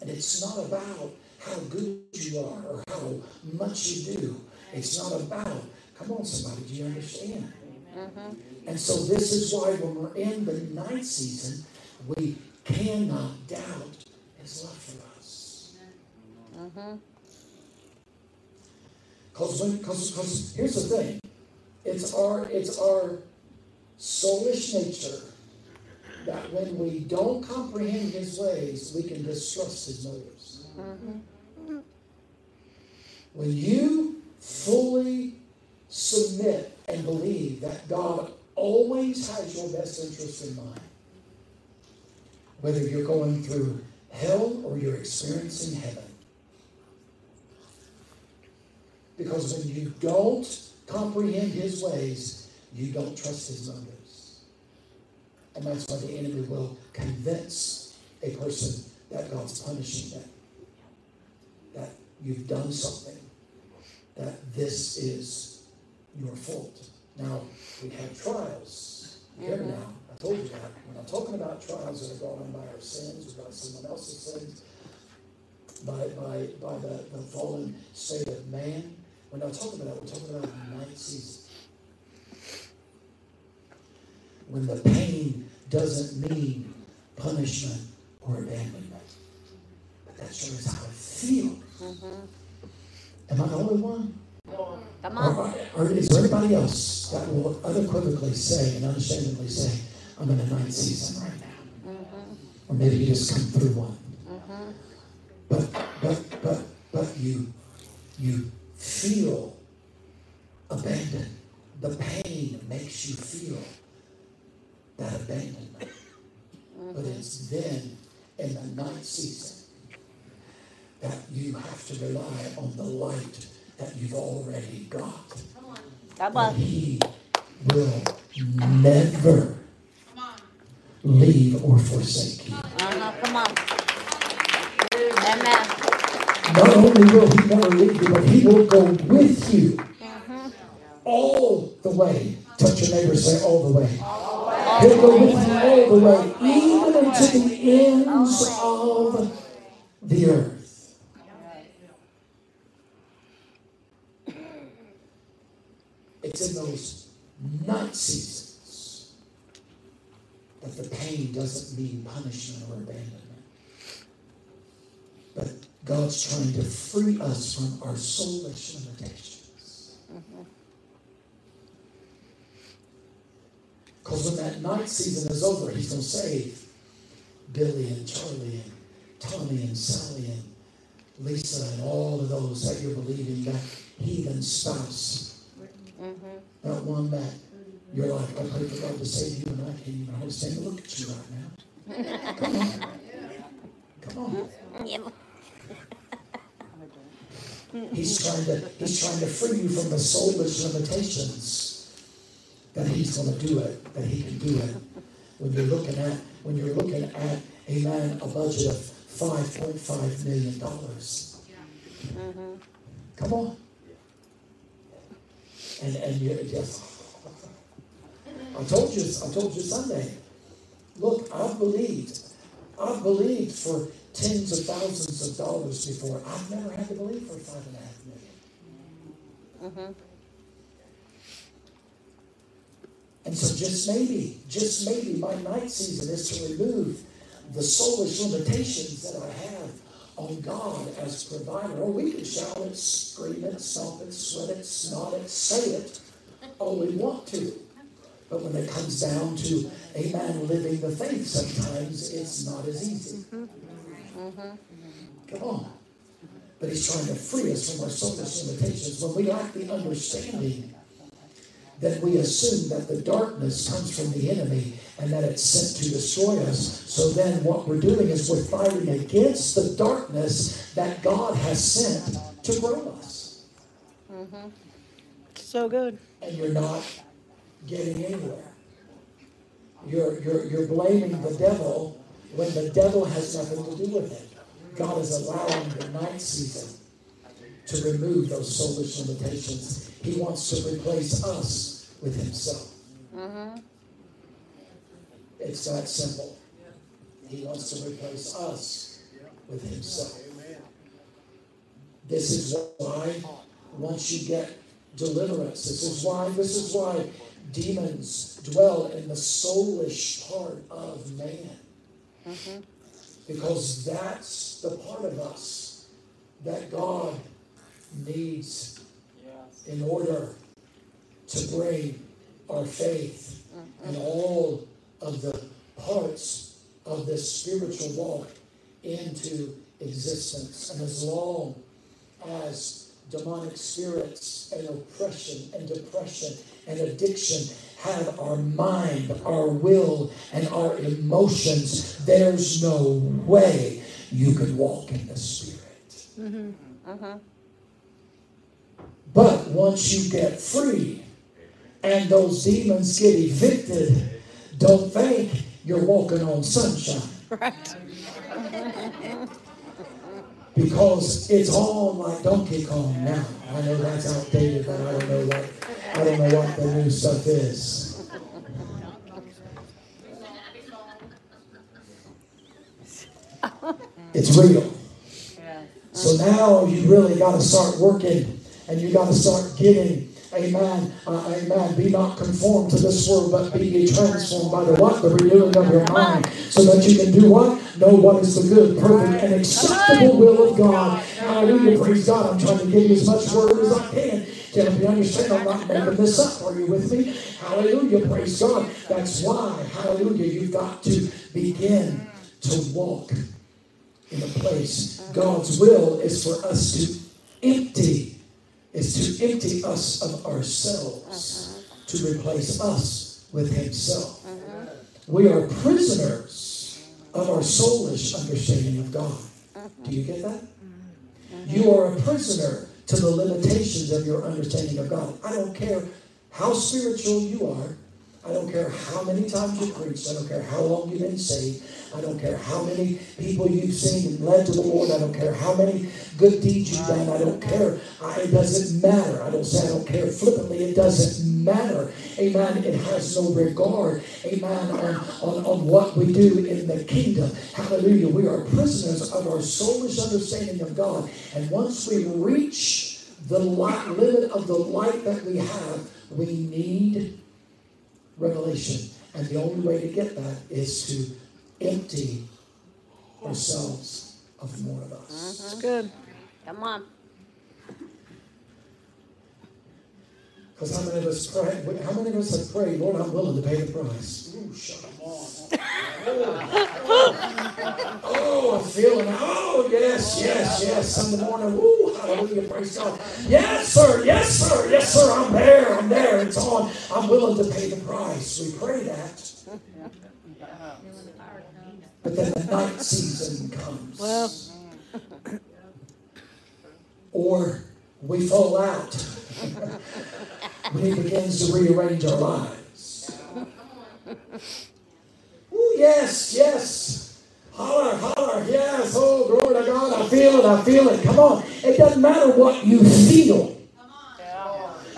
And it's not about how good you are or how much you do. It's not about, come on, somebody, do you understand? Mm-hmm. And so this is why when we're in the night season, we cannot doubt His love for us. Because because here's the thing, it's our, it's our soulish nature that when we don't comprehend His ways, we can distrust His motives. When you fully submit and believe that God always has your best interest in mind, whether you're going through hell or you're experiencing heaven. Because when you don't comprehend his ways, you don't trust his motives. And that's why the enemy will convince a person that God's punishing them, that you've done something, that this is your fault. Now, we have trials here mm-hmm. now. I told you that. When I'm talking about trials that are brought on by our sins or by someone else's sins, by, by, by the, the fallen state of man, we're not talking about that. We're talking about the night season. When the pain doesn't mean punishment or abandonment. But that is how it feels. Mm-hmm. Am I the only one? Come on. Or, or, is there anybody else that will unequivocally say and unashamedly say, I'm in a night season right now? Mm-hmm. Or maybe you just come through one. Mm-hmm. But but but but you you feel abandoned. The pain makes you feel that abandonment. Mm-hmm. But it's then in the night season that you have to rely on the light that you've already got. Come on. He will never leave or forsake you. Uh-huh. Come on. Amen. Not only will he never leave you, but he will go with you mm-hmm. all the way. Touch your neighbor, say all the way. He'll go with you all the way, even unto the ends of the earth. It's in those night seasons that the pain doesn't mean punishment or abandonment. But God's trying to free us from our soulish limitations. Because when that night season is over, He's going to save Billy and Charlie and Tommy and Sally and Lisa and all of those that you're believing that heathen spouse Mm-hmm. One that you're like, oh, I pray for God to save you, and I can't even understand to look at you right now. Come on. Come on. He's trying to he's trying to free you from the soulish limitations that he's going to do it, that he can do it. When you're looking at when you're looking at a man a budget of five point five million dollars. Come on. And, and you just, I told you, I told you Sunday. Look, I've believed. I've believed for tens of thousands of dollars before. I've never had to believe for five and a half million. Mm-hmm. And so just maybe, just maybe my night season is to remove the soulish limitations that I have on God as provider. Or we can shout it, scream it, stomp it, sweat it, snot it, say it all we want to. But when it comes down to a man living the faith, sometimes it's not as easy. Mm-hmm. Come on. But he's trying to free us from our soulish limitations. When we lack the understanding then we assume that the darkness comes from the enemy and that it's sent to destroy us. So then what we're doing is we're fighting against the darkness that God has sent to grow us. Mm-hmm. So good. And you're not getting anywhere. You're, you're, you're blaming the devil when the devil has nothing to do with it. God is allowing the night season to remove those soulish limitations. He wants to replace us with Himself. Mm-hmm. It's that simple. He wants to replace us with Himself. This is why, once you get deliverance, this is why, this is why demons dwell in the soulish part of man. Mm-hmm. Because that's the part of us that God needs in order to bring our faith and all of the parts of this spiritual walk into existence. And as long as demonic spirits and oppression and depression and addiction have our mind, our will, and our emotions, there's no way you can walk in the Spirit. Mm-hmm. Uh-huh. But once you get free and those demons get evicted, don't think you're walking on sunshine. Right. because it's all like Donkey Kong now. I know that's outdated, but I don't know what I don't know what the new stuff is. It's real. So now you really got to start working and you got to start getting Amen. Uh, amen. Be not conformed to this world, but be ye transformed by the what? The renewing of your mind. So that you can do what? Know what is the good, perfect, and acceptable will of God. Hallelujah. Praise God. I'm trying to give you as much word as I can to help you understand. I'm not making this up. Are you with me? Hallelujah. Praise God. That's why, hallelujah, you've got to begin to walk in a place. God's will is for us to empty is to empty us of ourselves to replace us with Himself. We are prisoners of our soulish understanding of God. Do you get that? You are a prisoner to the limitations of your understanding of God. I don't care how spiritual you are. I don't care how many times you preach. I don't care how long you've been saved. I don't care how many people you've seen and led to the Lord. I don't care how many good deeds you've done. I don't care. I, it doesn't matter. I don't say I don't care flippantly. It doesn't matter. Amen. It has no regard. Amen. On, on, on what we do in the kingdom. Hallelujah. We are prisoners of our soulish understanding of God. And once we reach the light, limit of the light that we have, we need revelation. And the only way to get that is to empty ourselves of more of us. Mm-hmm. That's good. Come on. Because how many of us pray? How many of us have prayed, Lord, I'm willing to pay the price? Ooh, shut on. oh, [laughs] oh, I'm feeling. Oh, yes, yes, yes. Sunday morning. Ooh, hallelujah, praise God. Yes, sir. Yes, sir. Yes, sir. I'm there. I'm there. It's on. I'm willing to pay the price. We pray that. But then the night season comes. Well. or we fall out when he begins to rearrange our lives. Oh, yes, yes. Holler, holler, yes. Oh, glory to God. I feel it, I feel it. Come on. It doesn't matter what you feel.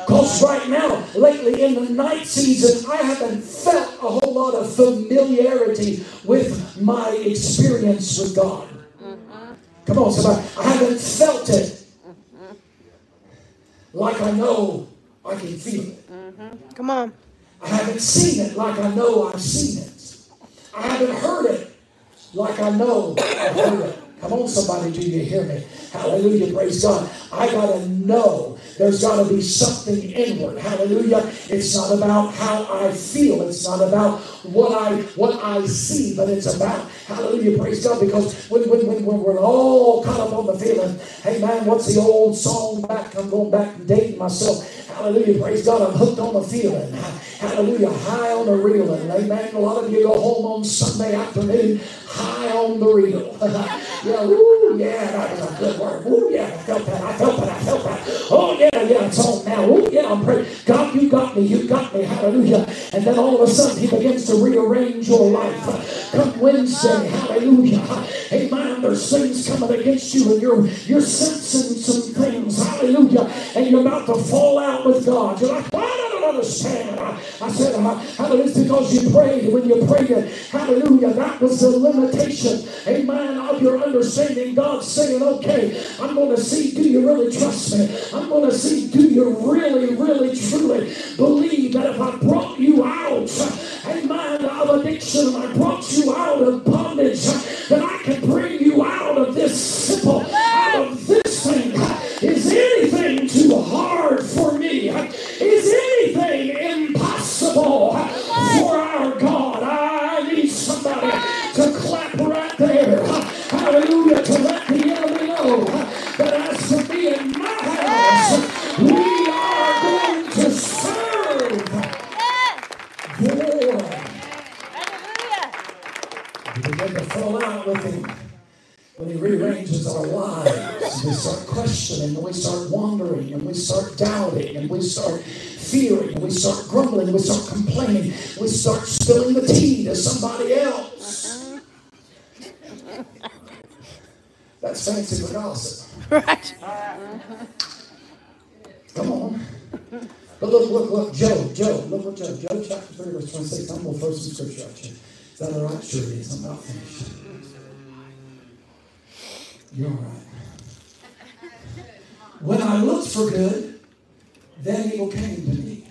Because right now, lately in the night season, I haven't felt a whole lot of familiarity with my experience with God. Come on, somebody. I haven't felt it like I know I can feel it. Come on. I haven't seen it like I know I've seen it. I haven't heard it like I know I've heard it. Come on, somebody, do you hear me? Hallelujah, praise God. I got to know there's got to be something inward. Hallelujah. It's not about how I feel. It's not about what I what I see, but it's about hallelujah, praise God. Because when when, when, when we're all caught up on the feeling, hey man, what's the old song back? I'm going back and dating myself. Hallelujah, praise God. I'm hooked on the feeling. Hallelujah, high on the reeling. Amen. A lot of you go home on Sunday afternoon high on the reel. [laughs] yeah, woo, yeah, that was a good word. Woo, yeah, I felt that. I felt that. I felt that. Oh, yeah, yeah, it's on now. Woo, yeah, I'm praying. God, you got me. You got me. Hallelujah. And then all of a sudden, He begins to rearrange your life. Come Wednesday, hallelujah. Amen. There's things coming against you, and you're you're sensing some things. Hallelujah. And you're about to fall out with God. You're like, I don't understand. I, said, hallelujah, it's because you prayed. When you prayed, hallelujah, that was the limitation, amen, of your understanding. God saying, okay, I'm going to see, do you really trust me? I'm going to see, do you really, really, truly believe that if I brought you out, amen, of addiction, I brought you out of bondage, that I can questioning But look, look, look, Job, Job, look what Job, Job chapter 3, verse 26. I'm going to throw some scripture at you. Is that all right? Sure it is. I'm not finished. You're all right. When I looked for good, then evil came to me.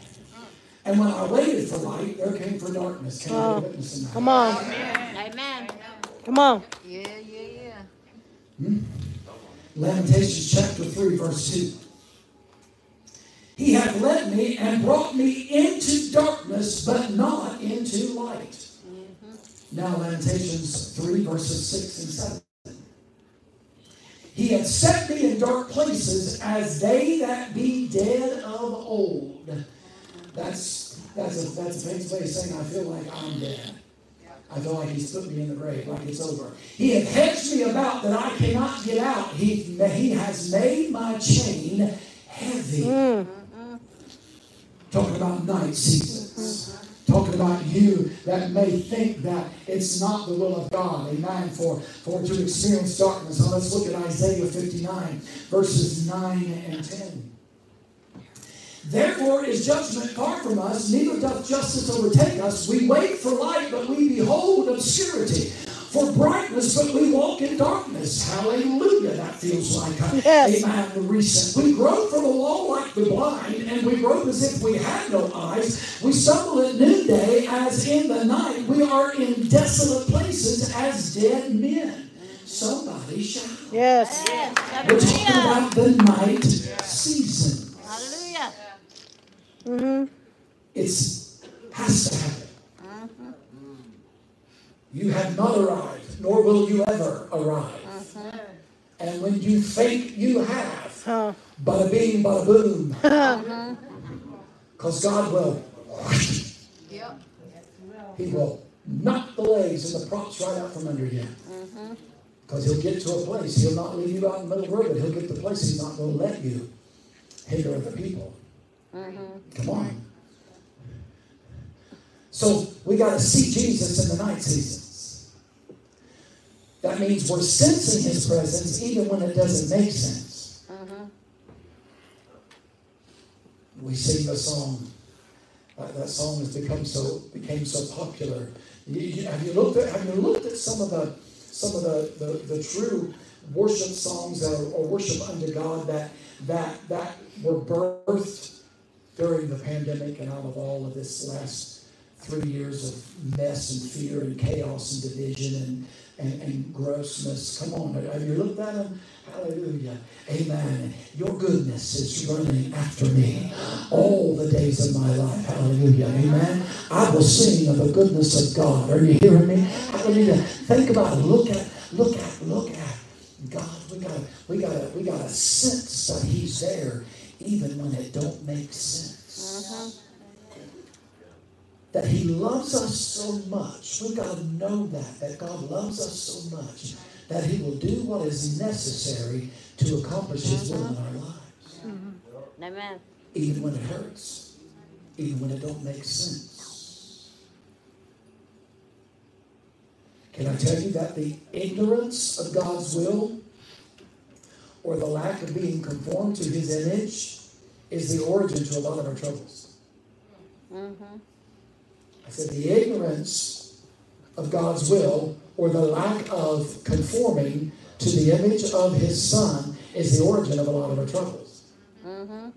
And when I waited for light, there came for darkness. Can I Oh. be witness in? Come on. Amen. Come on. Yeah, yeah, yeah. Hmm? Lamentations chapter 3, verse 2. He hath led me and brought me into darkness, but not into light. Mm-hmm. Now, Lamentations 3, verses 6 and 7. He hath set me in dark places as they that be dead of old. That's, that's, a, that's a fancy way of saying I feel like I'm dead. I feel like he's put me in the grave, like it's over. He hath hedged me about that I cannot get out. He, he has made my chain heavy. Mm. Talking about night seasons. Talking about you that may think that it's not the will of God. Amen. For, for to experience darkness. Now let's look at Isaiah 59, verses 9 and 10. Therefore is judgment far from us, neither doth justice overtake us. We wait for light, but we behold obscurity. For brightness, but we walk in darkness. Hallelujah. That feels like a, Yes. amen, the recent. We grope for the wall like the blind, and we grope as if we had no eyes. We stumble at noonday as in the night. We are in desolate places as dead men. Somebody shout. Yes. Yes. We're talking about the night season. Hallelujah. Mm-hmm. It's has to happen. You have not arrived, nor will you ever arrive. Uh-huh. And when you think you have, Oh. bada bing, bada boom. [laughs] Uh-huh. Because God will, Yep. He will knock the legs and the props right out from under you. Mm-hmm. Because He'll get to a place, He'll not leave you out in the middle of the road, but He'll get to the place He's not going to let you hinder other people. Mm-hmm. Come on. So we got to see Jesus in the night seasons. That means we're sensing his presence even when it doesn't make sense. Uh-huh. We sing a song. That, that song has become so became so popular. You- you- have you looked at have you looked at some of the some of the, the, the true worship songs or, or worship unto God that that that were birthed during the pandemic and out of all of this last three years of mess and fear and chaos and division and, and, and grossness. Come on, have you looked at them? Hallelujah. Amen. Your goodness is running after me all the days of my life. Hallelujah. Amen. I will sing of the goodness of God. Are you hearing me? Hallelujah. Think about it. Look at, look at, look at God. We gotta, we gotta, we gotta sense that He's there even when it don't make sense. Uh-huh. That He loves us so much. We gotta know that, that God loves us so much that He will do what is necessary to accomplish His will in our lives. Mm-hmm. Amen. Even when it hurts. Even when it don't make sense. Can I tell you that the ignorance of God's will or the lack of being conformed to his image is the origin to a lot of our troubles. Mm-hmm. I said the ignorance of God's will or the lack of conforming to the image of his son is the origin of a lot of our troubles. Mm-hmm.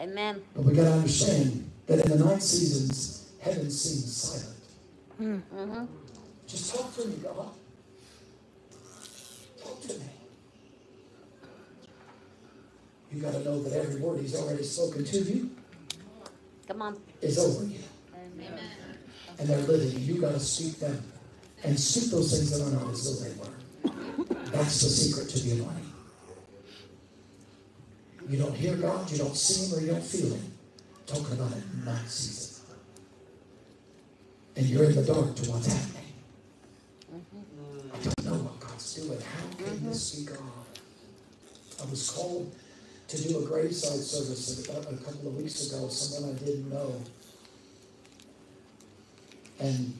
Amen. But we got to understand that in the night seasons, heaven seems silent. Mm-hmm. Just talk to me, God. Talk to me. You got to know that every word He's already spoken to you Come on. is over you. And they're living. You got to speak them. And speak those things that are not as though they were. That's the secret to the anointing. You don't hear God, you don't see Him, or you don't feel Him. Talking about it in night season. And you're in the dark to what's happening. Mm-hmm. I don't know what God's doing. How can you see God? I was called to do a graveside service a, a couple of weeks ago, someone I didn't know. And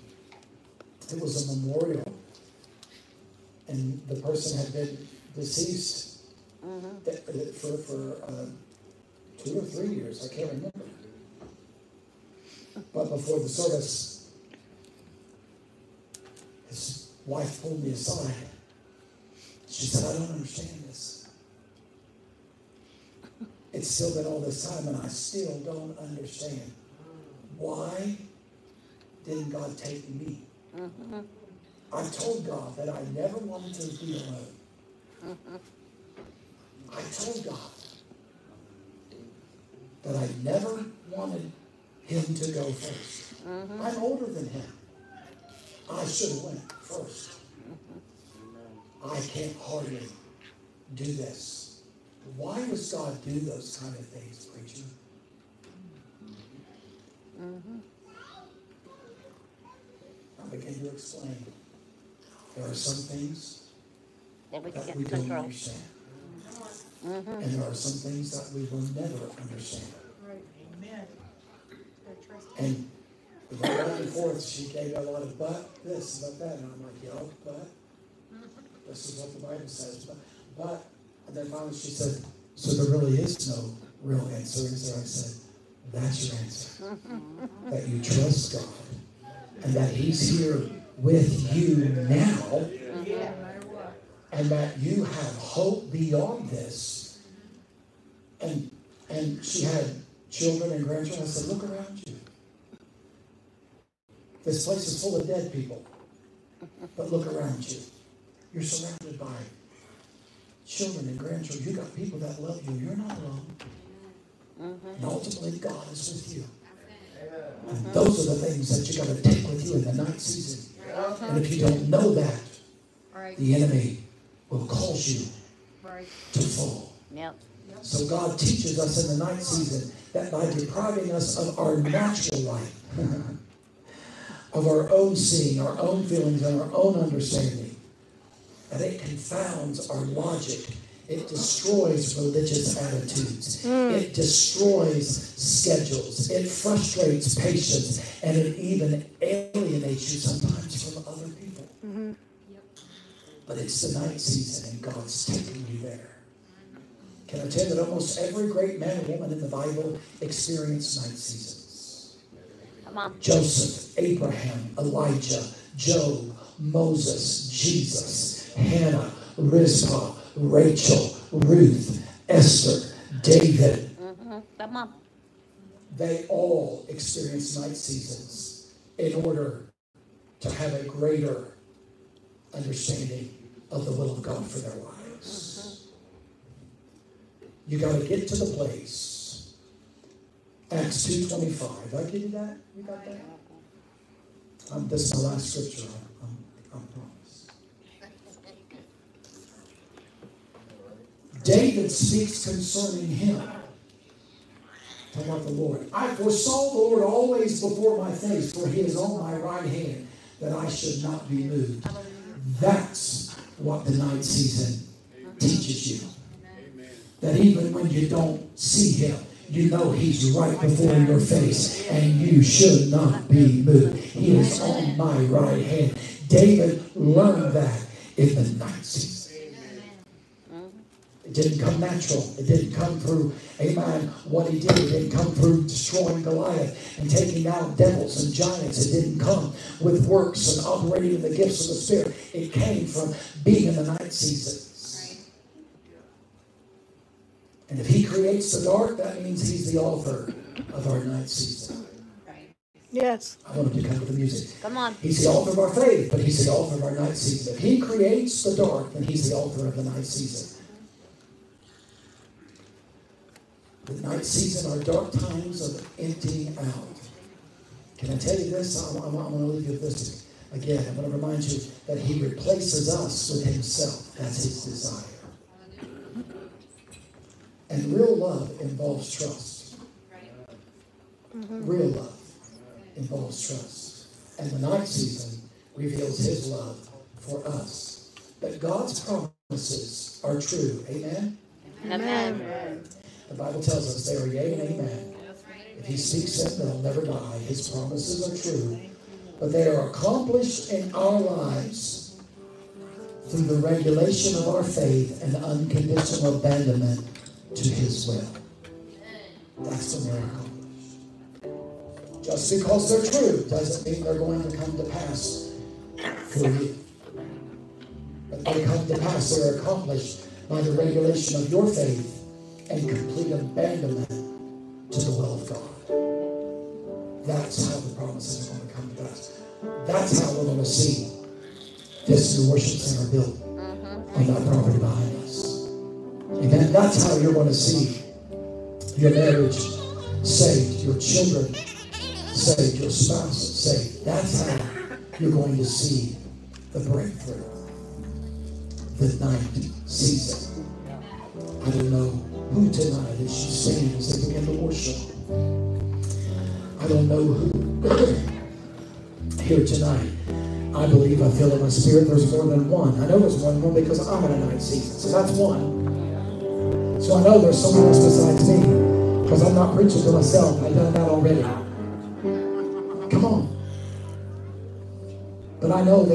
it was a memorial. And the person had been deceased mm-hmm. for, for uh, two or three years, I can't remember. But before the service, his wife pulled me aside. She said, I don't understand this. It's still been all this time, and I still don't understand. Why didn't God take me? Mm-hmm. I told God that I never wanted to be alone. Mm-hmm. I told God that I never wanted him to go 1st i mm-hmm. I'm older than him. I should have went 1st mm-hmm. I can't hardly do this. Why does God do those kind of things, preacher? Mm-hmm. I begin to explain. There are some things that we, that we don't understand. Mm-hmm. And there are some things that we will never understand. Right. Amen. And we go back and forth. She gave a lot of but this, but that. And I'm like, yo, but this is what the Bible says. But, but and then finally she said, so there really is no real answer. And so I said, that's your answer. that you trust God and that He's here with you now and that you have hope beyond this. And and she had children and grandchildren. I said, look around you. This place is full of dead people. But look around you. You're surrounded by children and grandchildren. You've got people that love you. You're not alone. Mm-hmm. And ultimately, God is with you. And those are the things that you got to take with you in the night season. And if you don't know that, the enemy will cause you to fall. Yep. So God teaches us in the night season that by depriving us of our natural life, [laughs] of our own seeing, our own feelings, and our own understanding, that it confounds our logic. It destroys religious attitudes. Mm. It destroys schedules. It frustrates patience. And it even alienates you sometimes from other people. Mm-hmm. But it's the night season, and God's taking you there. Can I tell you that almost every great man and woman in the Bible experienced night seasons? Come on. Joseph, Abraham, Elijah, Job, Moses, Jesus, Hannah, Rizpah, Rachel, Ruth, Esther, David. Mm-hmm. Come on. They all experienced night seasons in order to have a greater understanding of the will of God for their lives. You got to get to the place. Acts 2.25. Did I give you that? You got that? Um, this is the last scripture. I'm, I'm, I promise. David speaks concerning him. Talking about the Lord. I foresaw the Lord always before my face, for he is on my right hand, that I should not be moved. That's what the night season teaches you that even when you don't see him, you know he's right before your face and you should not be moved. He is on my right hand. David learned that in the night season. It didn't come natural. It didn't come through, amen, what he did. It didn't come through destroying Goliath and taking out devils and giants. It didn't come with works and operating in the gifts of the Spirit. It came from being in the night season. And if he creates the dark, that means he's the author of our night season. Yes. I want him to come with the music. Come on. He's the author of our faith, but he's the author of our night season. If he creates the dark, then he's the author of the night season. The night season are dark times of emptying out. Can I tell you this? I'm, I'm, I'm going to leave you with this again. I'm going to remind you that he replaces us with himself. That's his desire. And real love involves trust. Mm-hmm. Real love involves trust. And the night season reveals his love for us. That God's promises are true. Amen? Amen. The Bible tells us they are yea and amen. If he speaks it, they'll never die. His promises are true. But they are accomplished in our lives through the regulation of our faith and unconditional abandonment to his will. That's a miracle. Just because they're true doesn't mean they're going to come to pass for you. But they come to pass, they're accomplished by the regulation of your faith and complete abandonment to the will of God. That's how the promises are going to come to pass. That's how we're going to see this new worship center built on that property behind us. Amen. That's how you're going to see your marriage saved, your children saved, your spouse saved. That's how you're going to see the breakthrough. The night season. I don't know who tonight as she sings as they begin to worship. I don't know who [clears throat] here tonight. I believe, I feel in my spirit there's more than one. I know there's one more because I'm in a night season. So that's one. So I know there's someone else besides me because I'm not preaching to myself. I've done that already. Come on. But I know that.